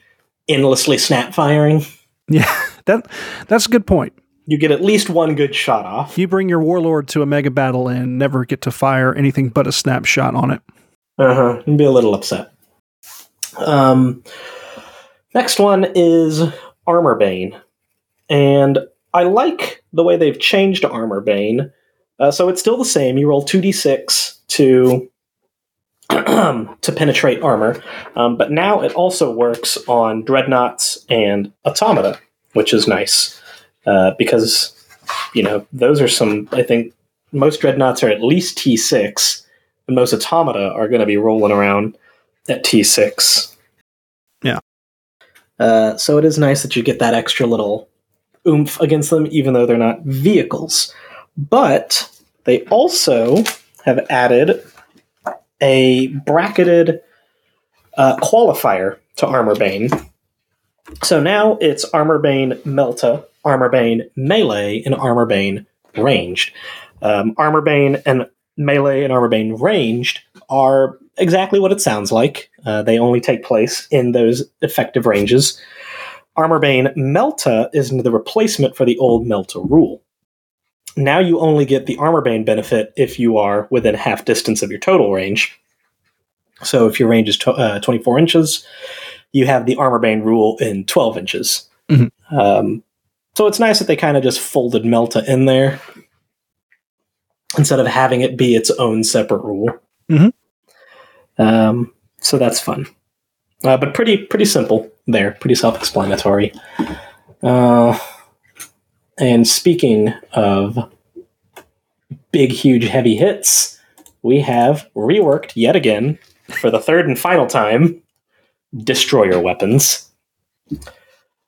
endlessly snap firing. Yeah, (laughs) that that's a good point. You get at least one good shot off. You bring your warlord to a mega battle and never get to fire anything but a snapshot on it. Uh huh. You'd be a little upset. Um, next one is Armor Bane, and I like the way they've changed Armor Bane. Uh, so it's still the same. You roll two d six to (clears throat) to penetrate armor, um, but now it also works on dreadnoughts and automata, which is nice uh, because you know those are some. I think most dreadnoughts are at least T six, and most automata are going to be rolling around at T six. Uh, so it is nice that you get that extra little oomph against them, even though they're not vehicles. But they also have added a bracketed uh, qualifier to Armor Bane. So now it's Armor Bane Melta, Armor Bane Melee, and Armor Bane Ranged. Um, Armor Bane and Melee and Armor Bane Ranged are exactly what it sounds like. Uh, they only take place in those effective ranges. Armor Bane Melta is the replacement for the old Melta rule. Now you only get the Armor Bane benefit if you are within half distance of your total range. So if your range is tw- uh, 24 inches, you have the Armor Bane rule in 12 inches. Mhm. Um, so it's nice that they kind of just folded Melta in there instead of having it be its own separate rule. Mhm. Um, so that's fun, uh, but pretty pretty simple there, pretty self-explanatory. Uh, and speaking of big, huge, heavy hits, we have reworked yet again for the third and final time destroyer weapons.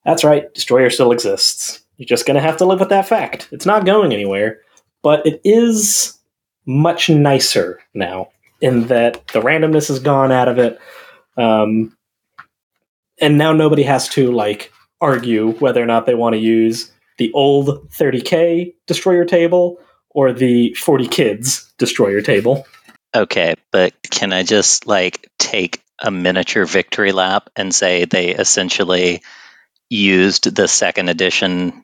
That's right, destroyer still exists. You're just going to have to live with that fact. It's not going anywhere, but it is much nicer now in that the randomness is gone out of it. Um, and now nobody has to like argue whether or not they want to use the old 30k destroyer table or the 40 kids destroyer table. Okay, but can I just like take a miniature victory lap and say they essentially used the second edition,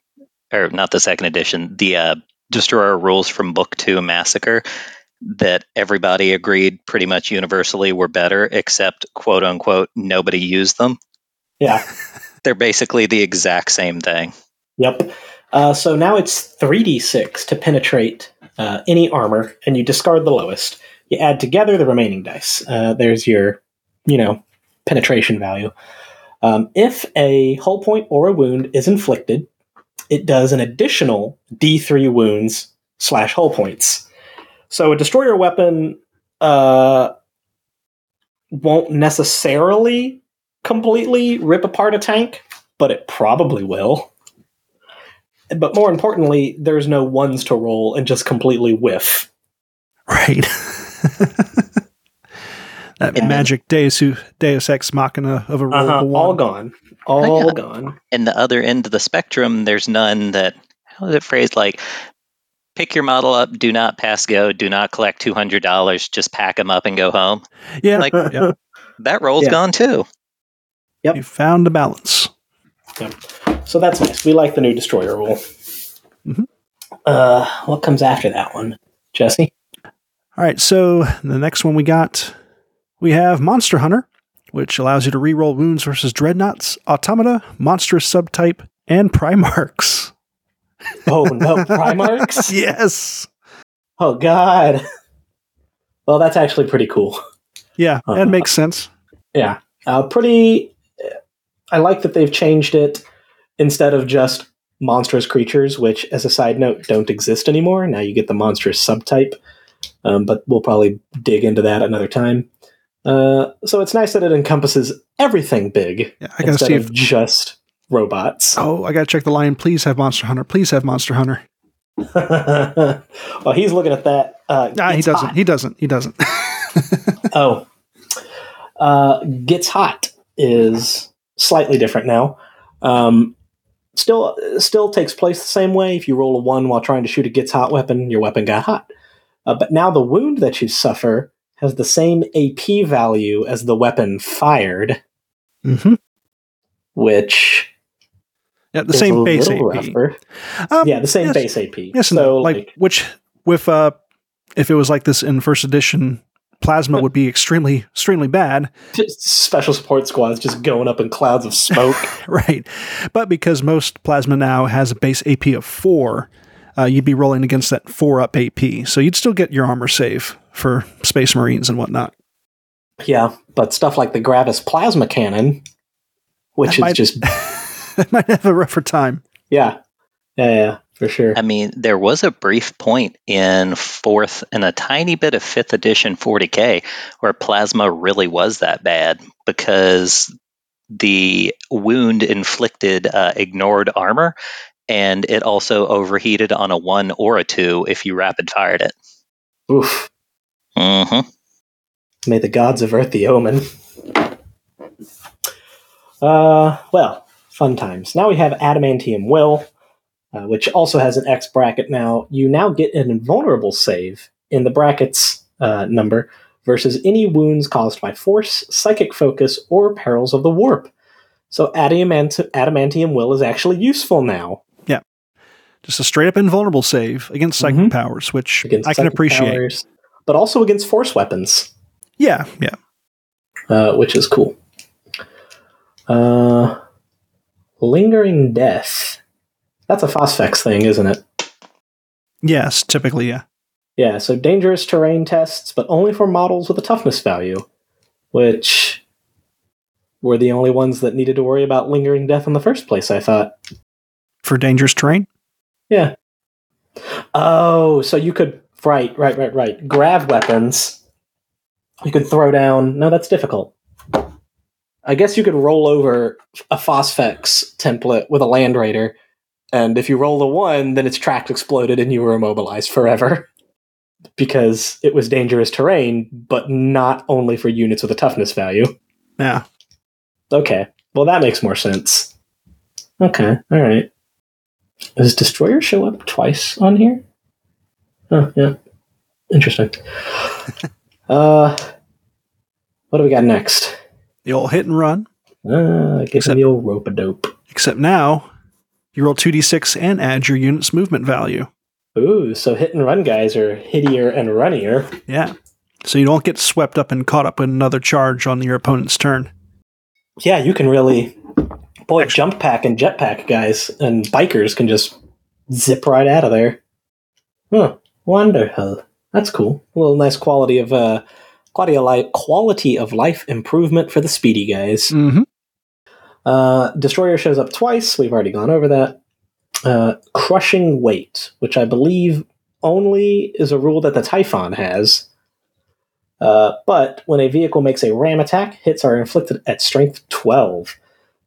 or not the second edition, the uh, Destroyer rules from Book Two Massacre that everybody agreed pretty much universally were better, except quote unquote nobody used them. Yeah. (laughs) They're basically the exact same thing. Yep. Uh, so now it's 3d6 to penetrate uh, any armor, and you discard the lowest. You add together the remaining dice. Uh, there's your, you know, penetration value. Um, if a hull point or a wound is inflicted, it does an additional d3 wounds slash hull points. So a destroyer weapon uh, won't necessarily completely rip apart a tank, but it probably will. But more importantly, there's no ones to roll and just completely whiff. Right. (laughs) that Yeah. magic Deus, Deus Ex Machina of a roll Uh-huh, of a one. all gone. All Oh, yeah. gone. And the other end of the spectrum, there's none that how is it phrased like pick your model up, do not pass go, do not collect two hundred dollars, just pack them up and go home. Yeah, Like- (laughs) yeah. That roll's Yeah. gone too. Yep. you found a balance. Yep. So that's nice. We like the new destroyer rule. Mhm. Uh, what comes after that one, Jesse? All right, so the next one we got, we have Monster Hunter, which allows you to reroll wounds versus dreadnoughts, automata, monstrous subtype, and primarchs. Oh no, Primarchs? (laughs) yes. Oh god. Well, that's actually pretty cool. Yeah, that Uh-huh. makes sense. Yeah, uh, pretty. I like that they've changed it instead of just monstrous creatures, which, as a side note, don't exist anymore. Now you get the monstrous subtype, um, but we'll probably dig into that another time. Uh, so it's nice that it encompasses everything big Yeah, I gotta instead see of if. just robots. Oh, I gotta check the line. Please have Monster Hunter. Please have Monster Hunter. (laughs) well, he's looking at that. Uh, Nah, he doesn't. Hot. He doesn't. He doesn't. (laughs) Oh, uh, gets hot is slightly different now. Um, still, still takes place the same way. If you roll a one while trying to shoot a gets hot weapon, your weapon got hot. Uh, but now the wound that you suffer has the same AP value as the weapon fired, hmm which Yeah, the same base AP. Um, yeah, the same yes. base AP. Yes, so no. like, like which with uh, if it was like this in first edition, plasma would be extremely extremely bad, special support squads just going up in clouds of smoke. (laughs) right? But because most plasma now has a base AP of four, uh, you'd be rolling against that four up AP, so you'd still get your armor save for Space Marines and whatnot. yeah, but stuff like the Gravis plasma cannon, which That is might- just (laughs) I (laughs) might have a rougher time. yeah, yeah, yeah, for sure. I mean, there was a brief point in fourth and a tiny bit of fifth edition 40k where plasma really was that bad because the wound inflicted uh, ignored armor and it also overheated on a one or a two if you rapid fired it. Oof. hmm May the gods avert the omen. Uh, well, fun times. Now we have Adamantium Will, uh, which also has an X bracket now. You now get an invulnerable save in the brackets uh, number versus any wounds caused by force, psychic focus, or perils of the warp. So Adamant- Adamantium Will is actually useful now. Yeah. Just a straight up invulnerable save against psychic Mhm. powers, which Against I can appreciate. powers, but also against force weapons. Yeah, yeah. uh, which is cool. Uh, lingering death. That's a Phosphex thing, isn't it? Yes, typically, yeah. Yeah, so dangerous terrain tests, but only for models with a toughness value, which were the only ones that needed to worry about lingering death in the first place, I thought. For dangerous terrain. Yeah. Oh, so you could. Right, right, right, right. Grav weapons. You could throw down. No, that's difficult. I guess you could roll over a Phosphex template with a Land Raider, and if you roll the one, then its tracks exploded and you were immobilized forever. (laughs) because it was dangerous terrain, but not only for units with a toughness value. Yeah. Okay. Well, that makes more sense. Okay. All right. Does Destroyer show up twice on here? Oh, yeah. Interesting. (laughs) uh, what do we got next? The old hit and run. Uh, give the old rope a dope. Except now, you roll 2d6 and add your unit's movement value. Ooh, so hit and run guys are hittier and runnier. Yeah. So you don't get swept up and caught up in another charge on your opponent's turn. Yeah, you can really. Boy, jump pack and jetpack guys and bikers can just zip right out of there. Huh. Wonderful. That's cool. A little nice quality of uh quality of life quality of life improvement for the speedy guys. Mm-hmm. Uh, Destroyer shows up twice. We've already gone over that. Uh, crushing weight, which I believe only is a rule that the Typhon has. Uh, but when a vehicle makes a ram attack, hits are inflicted at strength 12.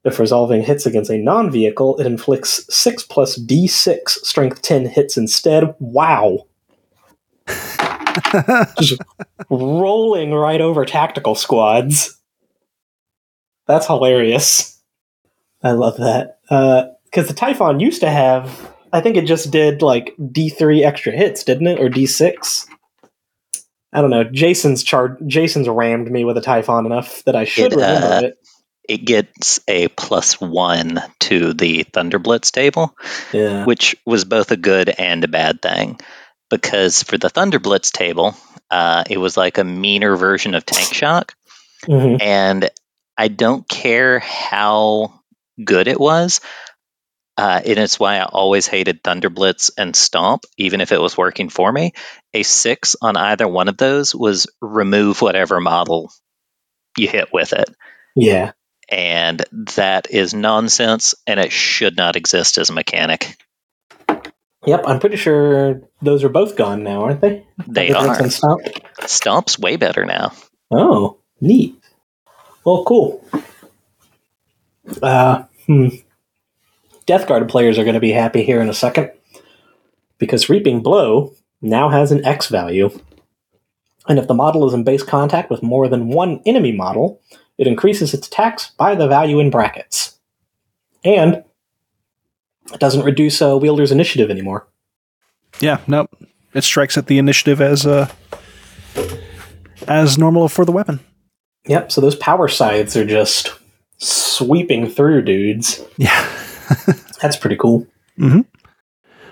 If resolving hits against a non vehicle, it inflicts 6 plus d6 strength 10 hits instead. Wow. (laughs) Just rolling right over tactical squads. That's hilarious. I love that. Because the Typhon used to have, I think it just did like D3 extra hits, didn't it? Or D6? I don't know. Jason's char- Jason's rammed me with a Typhon enough that I should It, uh, remember it. It gets a plus one to the Thunderblitz table, Yeah. which was both a good and a bad thing. Because for the Thunderblitz table, uh, it was like a meaner version of Tank Shock. Mhm. and I don't care how good it was. Uh, and it's why I always hated Thunderblitz and Stomp, even if it was working for me. A six on either one of those was remove whatever model you hit with it. Yeah. And that is nonsense, and it should not exist as a mechanic. Yep, I'm pretty sure those are both gone now, aren't they? They are. Stomp? Stomp's way better now. Oh, neat. Well, cool. Uh, hmm. Death Guard players are going to be happy here in a second. because Reaping Blow now has an X value. And if the model is in base contact with more than one enemy model, it increases its attacks by the value in brackets. And it doesn't reduce a wielder's initiative anymore. Yeah, nope. It strikes at the initiative as uh, as normal for the weapon. Yep, so those power scythes are just sweeping through dudes. Yeah. (laughs) That's pretty cool.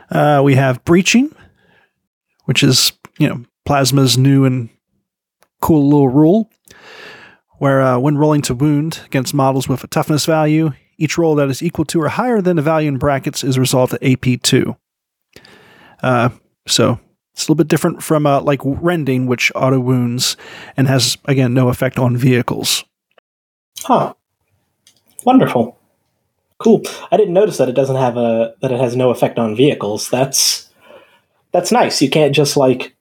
Uh, we have breaching, which is you know plasma's new and cool little rule, where uh, when rolling to wound against models with a toughness value, each roll that is equal to or higher than the value in brackets is resolved at AP two. Uh, so it's a little bit different from uh, like rending, which auto wounds and has again no effect on vehicles. Huh. Wonderful. Cool. I didn't notice that it doesn't have a that it has no effect on vehicles. That's that's nice. You can't just like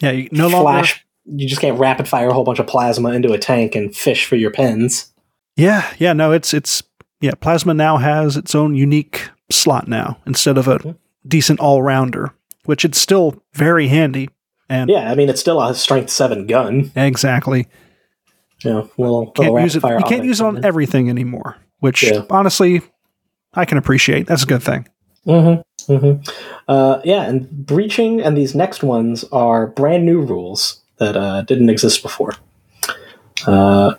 Yeah, you no longer flash you just can't rapid fire a whole bunch of plasma into a tank and fish for your pens. Yeah, yeah, no, it's it's yeah, plasma now has its own unique slot now instead of a Mhm. decent all rounder, which it's still very handy. And Yeah, I mean it's still a strength seven gun. exactly. Yeah, little Can't use it you can't use it on everything anymore, which Yeah. honestly I can appreciate. That's a good thing. Mm-hmm. Mm-hmm. Uh, yeah, and breaching and these next ones are brand new rules that uh, didn't exist before. Uh,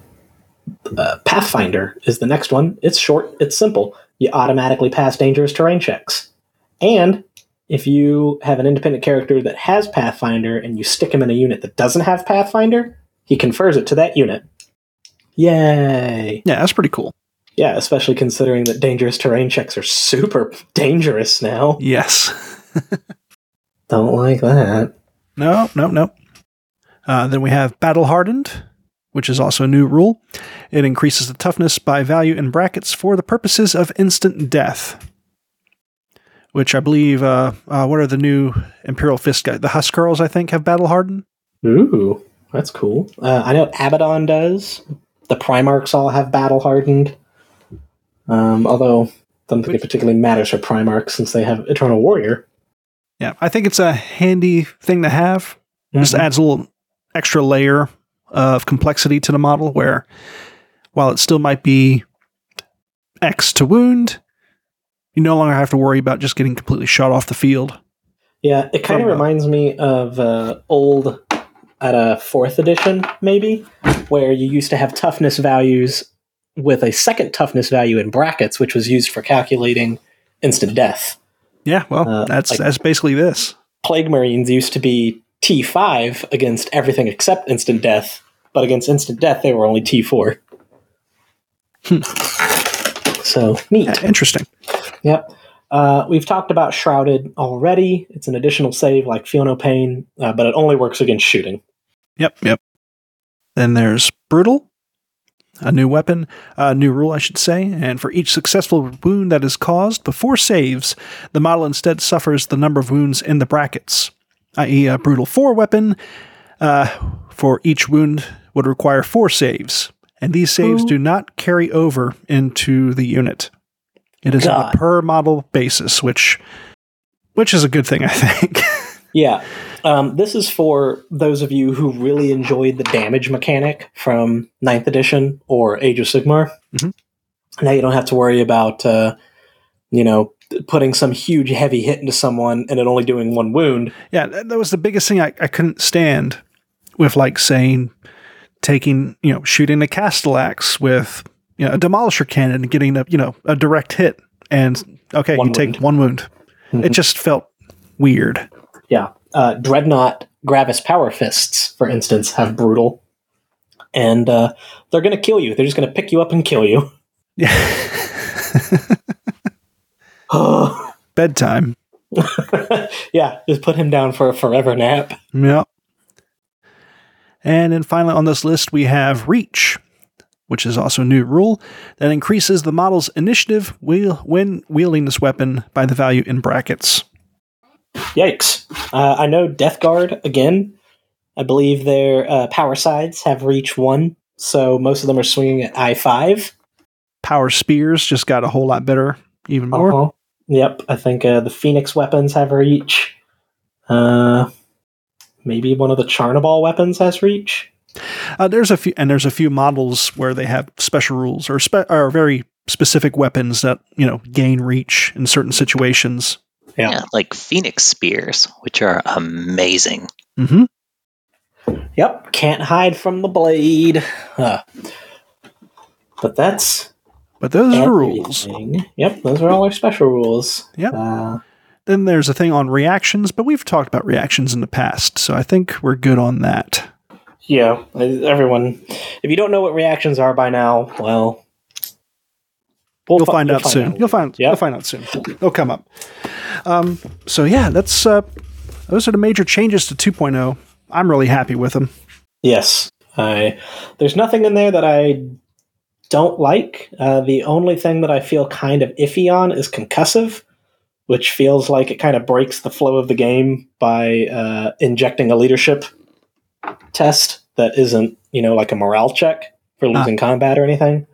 uh, Pathfinder is the next one. It's short. It's simple. You automatically pass dangerous terrain checks, and if you have an independent character that has Pathfinder and you stick him in a unit that doesn't have Pathfinder, he confers it to that unit. Yay! Yeah, that's pretty cool. Yeah, especially considering that dangerous terrain checks are super dangerous now. Yes. (laughs) Don't like that. No, no, no. Uh, then we have Battle Hardened, which is also a new rule. It increases the toughness by value in brackets for the purposes of instant death. Which I believe, uh, uh, what are the new Imperial Fist guys? The Huscarls, I think, have Battle Hardened. Ooh, that's cool. Uh, I know Abaddon does. The Primarchs all have battle hardened. Um, although, don't think it particularly matters for Primarchs since they have Eternal Warrior. Yeah, I think it's a handy thing to have. Just Mhm. adds a little extra layer of complexity to the model where while it still might be X to wound, you no longer have to worry about just getting completely shot off the field. Yeah, it kind of reminds me of uh, old at a fourth edition, maybe, where you used to have toughness values with a second toughness value in brackets, which was used for calculating instant death. Yeah, well, Uh, that's like- that's basically this. Plague Marines used to be T5 against everything except instant death, but against instant death, they were only T4. so neat. Interesting. Yep. Uh, we've talked about Shrouded already. It's an additional save like Feel No Pain, uh, but it only works against shooting. Yep, yep. Then there's brutal, a new weapon, a new rule, I should say. And for each successful wound that is caused before saves, the model instead suffers the number of wounds in the brackets, i.e., a brutal four weapon. Uh, for each wound would require four saves, and these saves Ooh. do not carry over into the unit. It is on a per model basis, which which is a good thing, (laughs) I think. Yeah. Um, this is for those of you who really enjoyed the damage mechanic from 9th edition or Age of Sigmar. Mhm. Now you don't have to worry about, uh, you know, putting some huge heavy hit into someone and it only doing one wound. Yeah, that was the biggest thing I, I couldn't stand with like saying taking, you know, shooting a castellax with you know, a demolisher cannon and getting a you know, a direct hit and okay, One you take one wound. It Mhm. just felt weird. Yeah. Uh, Dreadnought Gravis Power Fists, for instance, have brutal. And uh, they're going to kill you. They're just going to pick you up and kill you. (laughs) (laughs) (gasps) Bedtime. (laughs) yeah, just put him down for a forever nap. Yep. And then finally on this list we have reach, which is also a new rule that increases the model's initiative wheel- when wielding this weapon by the value in brackets. Yikes. Uh, I know Death Guard, again, I believe their uh, power scythes have reach one, so most of them are swinging at I 5. Power spears just got a whole lot better, even more. Uh-huh. Yep, I think uh, the Phoenix weapons have reach. Uh, maybe one of the Charnabal weapons has reach. Uh, there's a few, and there's a few models where they have special rules or spe- or very specific weapons that you know gain reach in certain situations. Yeah. Yeah, like Phoenix Spears, which are amazing. hmm Yep. Can't hide from the blade. Huh. But that's But those are rules. Yep. Those are all our special rules. Yep. Uh, Then there's a thing on reactions, but we've talked about reactions in the past, so I think we're good on that. yeah. Everyone, if you don't know what reactions are by now, well, we'll You'll fi- find we'll out soon. You'll find Yep. you'll find out soon. They'll come up. Um, so yeah, that's uh, those are the major changes to 2.0. I'm really happy with them. Yes, I. There's nothing in there that I don't like. Uh, the only thing that I feel kind of iffy on is concussive, which feels like it kind of breaks the flow of the game by uh, injecting a leadership test that isn't, you know, like a morale check for losing combat or anything.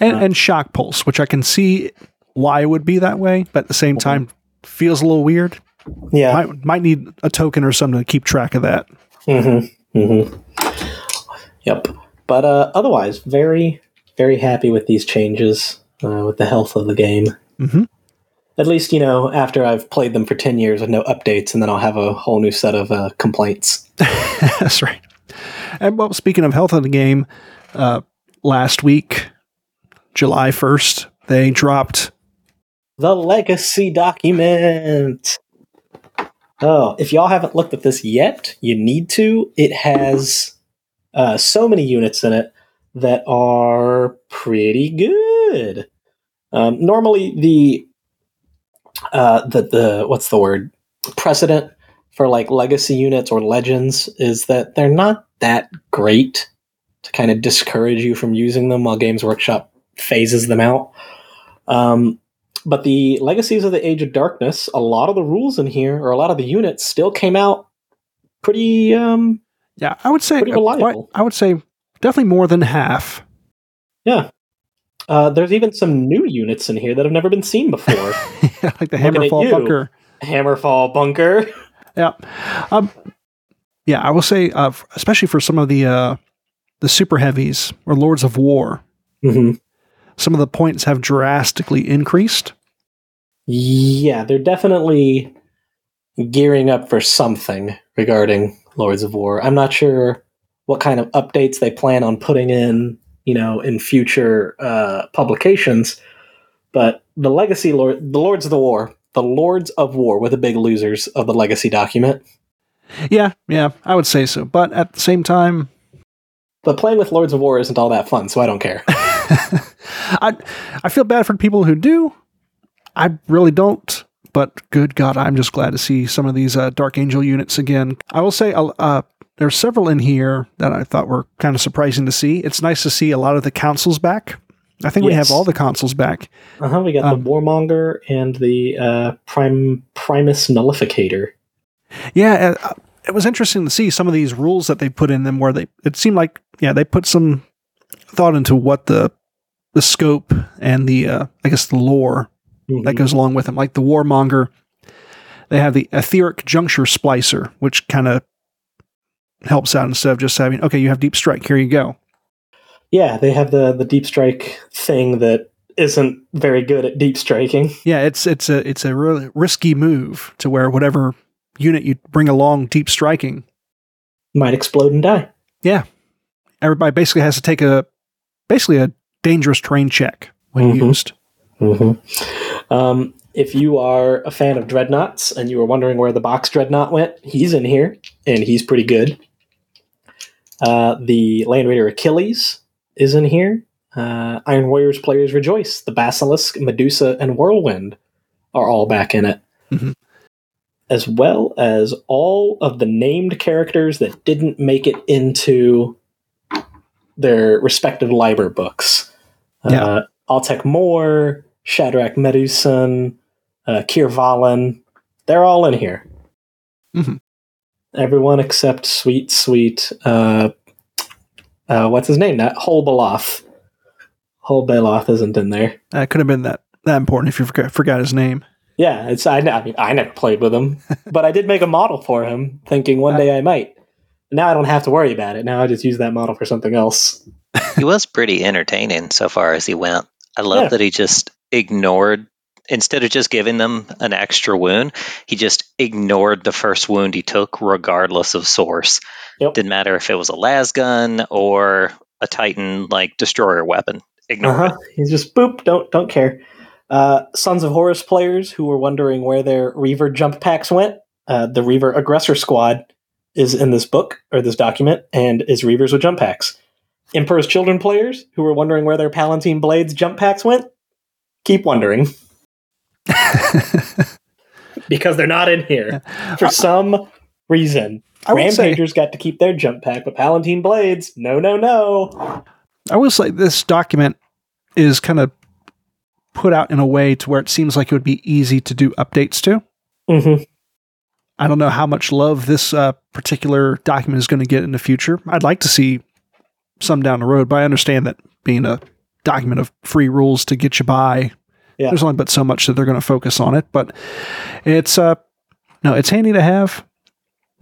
And, Uh. and shock pulse, which I can see why it would be that way, but at the same time feels a little weird. Yeah. Might might need a token or something to keep track of that. Mm-hmm. Mm-hmm. Yep. But uh, otherwise, very, very happy with these changes, uh, with the health of the game. hmm At least, you know, after I've played them for 10 years with no updates, and then I'll have a whole new set of uh, complaints. (laughs) That's right. And well, speaking of health of the game, uh, last week, July 1st, they dropped. The Legacy document! Oh, if y'all haven't looked at this yet, you need to. It has uh, so many units in it that are pretty good. Um, normally, the uh, the the what's the word precedent for like legacy units or legends is that they're not that great to kind of discourage you from using them while Games Workshop phases them out. Um, but the legacies of the Age of Darkness, a lot of the rules in here or a lot of the units still came out pretty um, Yeah, I would say quite- reliable. I would say definitely more than half. yeah. Uh, there's even some new units in here that have never been seen before. (laughs) like the Looking Hammerfall bunker. Hammerfall Bunker. Yeah. Um, yeah, I will say, uh, especially for some of the uh, the super heavies or Lords of War, hmm some of the points have drastically increased. Yeah, they're definitely gearing up for something regarding Lords of War. I'm not sure what kind of updates they plan on putting in, you know, in future uh, publications. But the Legacy Lord, the Lords of the War, the Lords of War were the big losers of the Legacy document. Yeah, yeah, I would say so. But at the same time, But playing with Lords of War isn't all that fun, so I don't care. (laughs) I I feel bad for people who do. I really don't. But good God, I'm just glad to see some of these uh, Dark Angel units again. I will say uh, uh, there's several in here that I thought were kind of surprising to see. It's nice to see a lot of the consuls back. I think we have all the consuls back. Uh huh. We got Um, the Warmonger and the uh, Prime Primus Nullificator. Yeah, uh, it was interesting to see some of these rules that they put in them where they it seemed like yeah they put some thought into what the the scope and the uh, I guess the lore that goes along with them. Like the Warmonger, they have the etheric juncture splicer, which kind of helps out instead of just having okay, you have deep strike, here you go. Yeah, they have the the deep strike thing that isn't very good at deep striking. Yeah, it's it's a it's a really risky move to where whatever unit you bring along deep striking, Might explode and die. Yeah. Everybody basically has to take a basically a dangerous terrain check when Mhm. used. Mm-hmm. Um, if you are a fan of dreadnoughts and you were wondering where the box dreadnought went, he's in here and he's pretty good. Uh, the Land Raider Achilles is in here. Uh, Iron Warriors players rejoice. The Basilisk, Medusa, and Whirlwind are all back in it. Mhm. As well as all of the named characters that didn't make it into their respective Liber books. Yeah. Uh, Altek Moore, Shadrak Meduson, uh, Kyr Vhalen, they're all in here. Mhm. Everyone except sweet, sweet, uh, uh, what's his name? That Holbeloth. Holbeloth isn't in there. That could have been that that important if you forgot, forgot his name. Yeah, it's I, I mean I never played with him, (laughs) but I did make a model for him, thinking one day I might. Now I don't have to worry about it. Now I just use that model for something else. he was pretty entertaining so far as he went. I love Yeah. that he just ignored instead of just giving them an extra wound, he just ignored the first wound he took regardless of source. Yep. Didn't matter if it was a las gun or a Titan like destroyer weapon. Ignore Uh-huh. He's just boop. Don't don't care. Uh, Sons of Horus players who were wondering where their Reaver jump packs went. Uh, the Reaver Aggressor Squad is in this book or this document, and is Reavers with jump packs. Emperor's Children players who were wondering where their Palatine Blades jump packs went. Keep wondering (laughs) because they're not in here for some reason. Would say- Rampagers got to keep their jump pack, but Palatine Blades, no, no, no. I will say this document is kind of put out in a way to where it seems like it would be easy to do updates to. hmm I don't know how much love this uh, particular document is going to get in the future. I'd like to see some down the road, but I understand that being a document of free rules to get you by, Yeah. there's only but so much that they're going to focus on it. But it's uh, no, it's handy to have.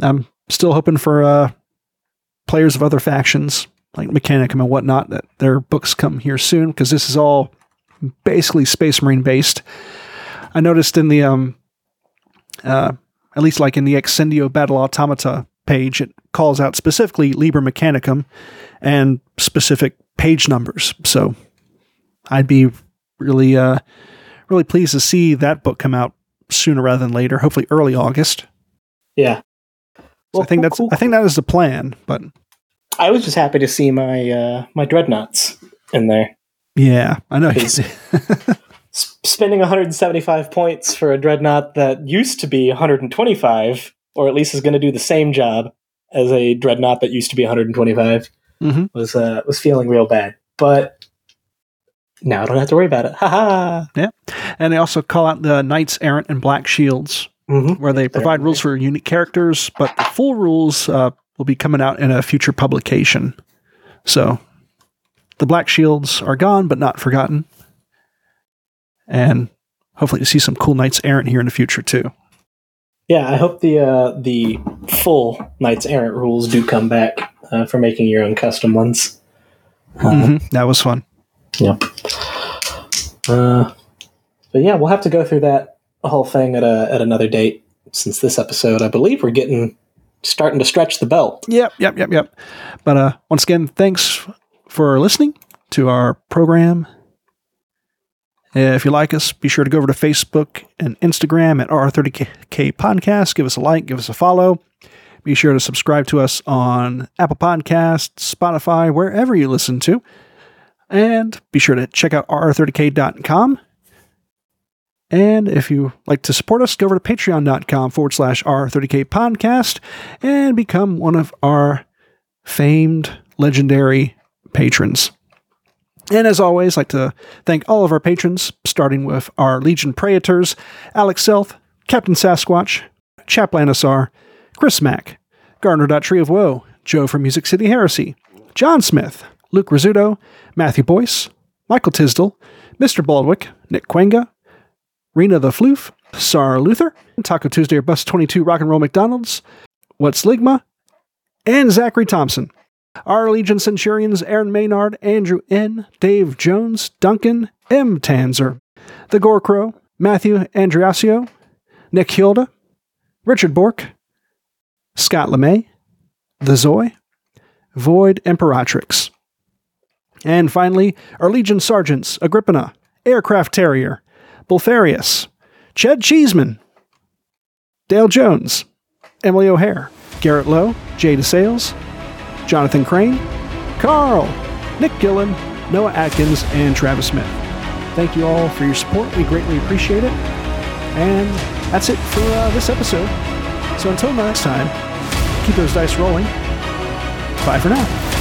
I'm still hoping for uh, players of other factions like Mechanicum and whatnot that their books come here soon because this is all basically Space Marine based. I noticed in the um, uh, at least like in the Excindio Battle Automata page, it calls out specifically Liber Mechanicum and specific page numbers. So I'd be really, uh, really pleased to see that book come out sooner rather than later. Hopefully, early August. Yeah. So I think cool, that's cool, I think that is the plan. But I was just happy to see my uh, my dreadnoughts in there. yeah, I know. (laughs) Spending 175 points for a dreadnought that used to be 125, or at least is going to do the same job as a dreadnought that used to be 125, Mhm. was uh, was feeling real bad. But now I don't have to worry about it. Ha ha. and they also call out the Knights Errant and Black Shields. Mm-hmm. where they provide rules for unique characters, but the full rules uh, will be coming out in a future publication. So the Black Shields are gone, but not forgotten. And hopefully, you see some cool Knights Errant here in the future too. Yeah, I hope the uh, the full Knights Errant rules do come back uh, for making your own custom ones. Mhm, That was fun. Yep. Uh, but yeah, we'll have to go through that whole thing at a at another date. Since this episode, I believe we're getting starting to stretch the belt. Yep, yep, yep, yep. But uh, once again, thanks for listening to our program. If you like us, be sure to go over to Facebook and Instagram at R30K Podcast. Give us a like, give us a follow. Be sure to subscribe to us on Apple Podcasts, Spotify, wherever you listen to. And be sure to check out R30K.com. And if you like to support us, go over to patreon.com forward slash R30K podcast and become one of our famed, legendary patrons. And as always, I'd like to thank all of our patrons, starting with our Legion Praetors, Alex Self, Captain Sasquatch, Chaplanisar, Chris Mack, Gardner Tree of Woe, Joe from Music City Heresy, John Smith, Luke Rizzuto, Matthew Boyce, Michael Tisdall, Mr. Baldwick, Nick Quenga, Rena the Floof, Sarah Luther, Taco Tuesday or Bus 22 Rock and Roll McDonald's, What's Ligma, and Zachary Thompson. Our Legion Centurions Aaron Maynard, Andrew N., Dave Jones, Duncan M. Tanzer, The Gore Crow, Matthew Andriasio, Nick Hilda, Richard Bork, Scott LeMay, The Zoy, Void Imperatrix. And finally, our Legion Sergeants Agrippina, Aircraft Terrier, Bulfarius, Ched Cheeseman, Dale Jones, Emily O'Hare, Garrett Lowe, Jay DeSales, Jonathan Crane, Carl, Nick Gillen, Noah Atkins, and Travis Smith. Thank you all for your support. We greatly appreciate it. And that's it for uh, this episode. So until next time, keep those dice rolling. Bye for now.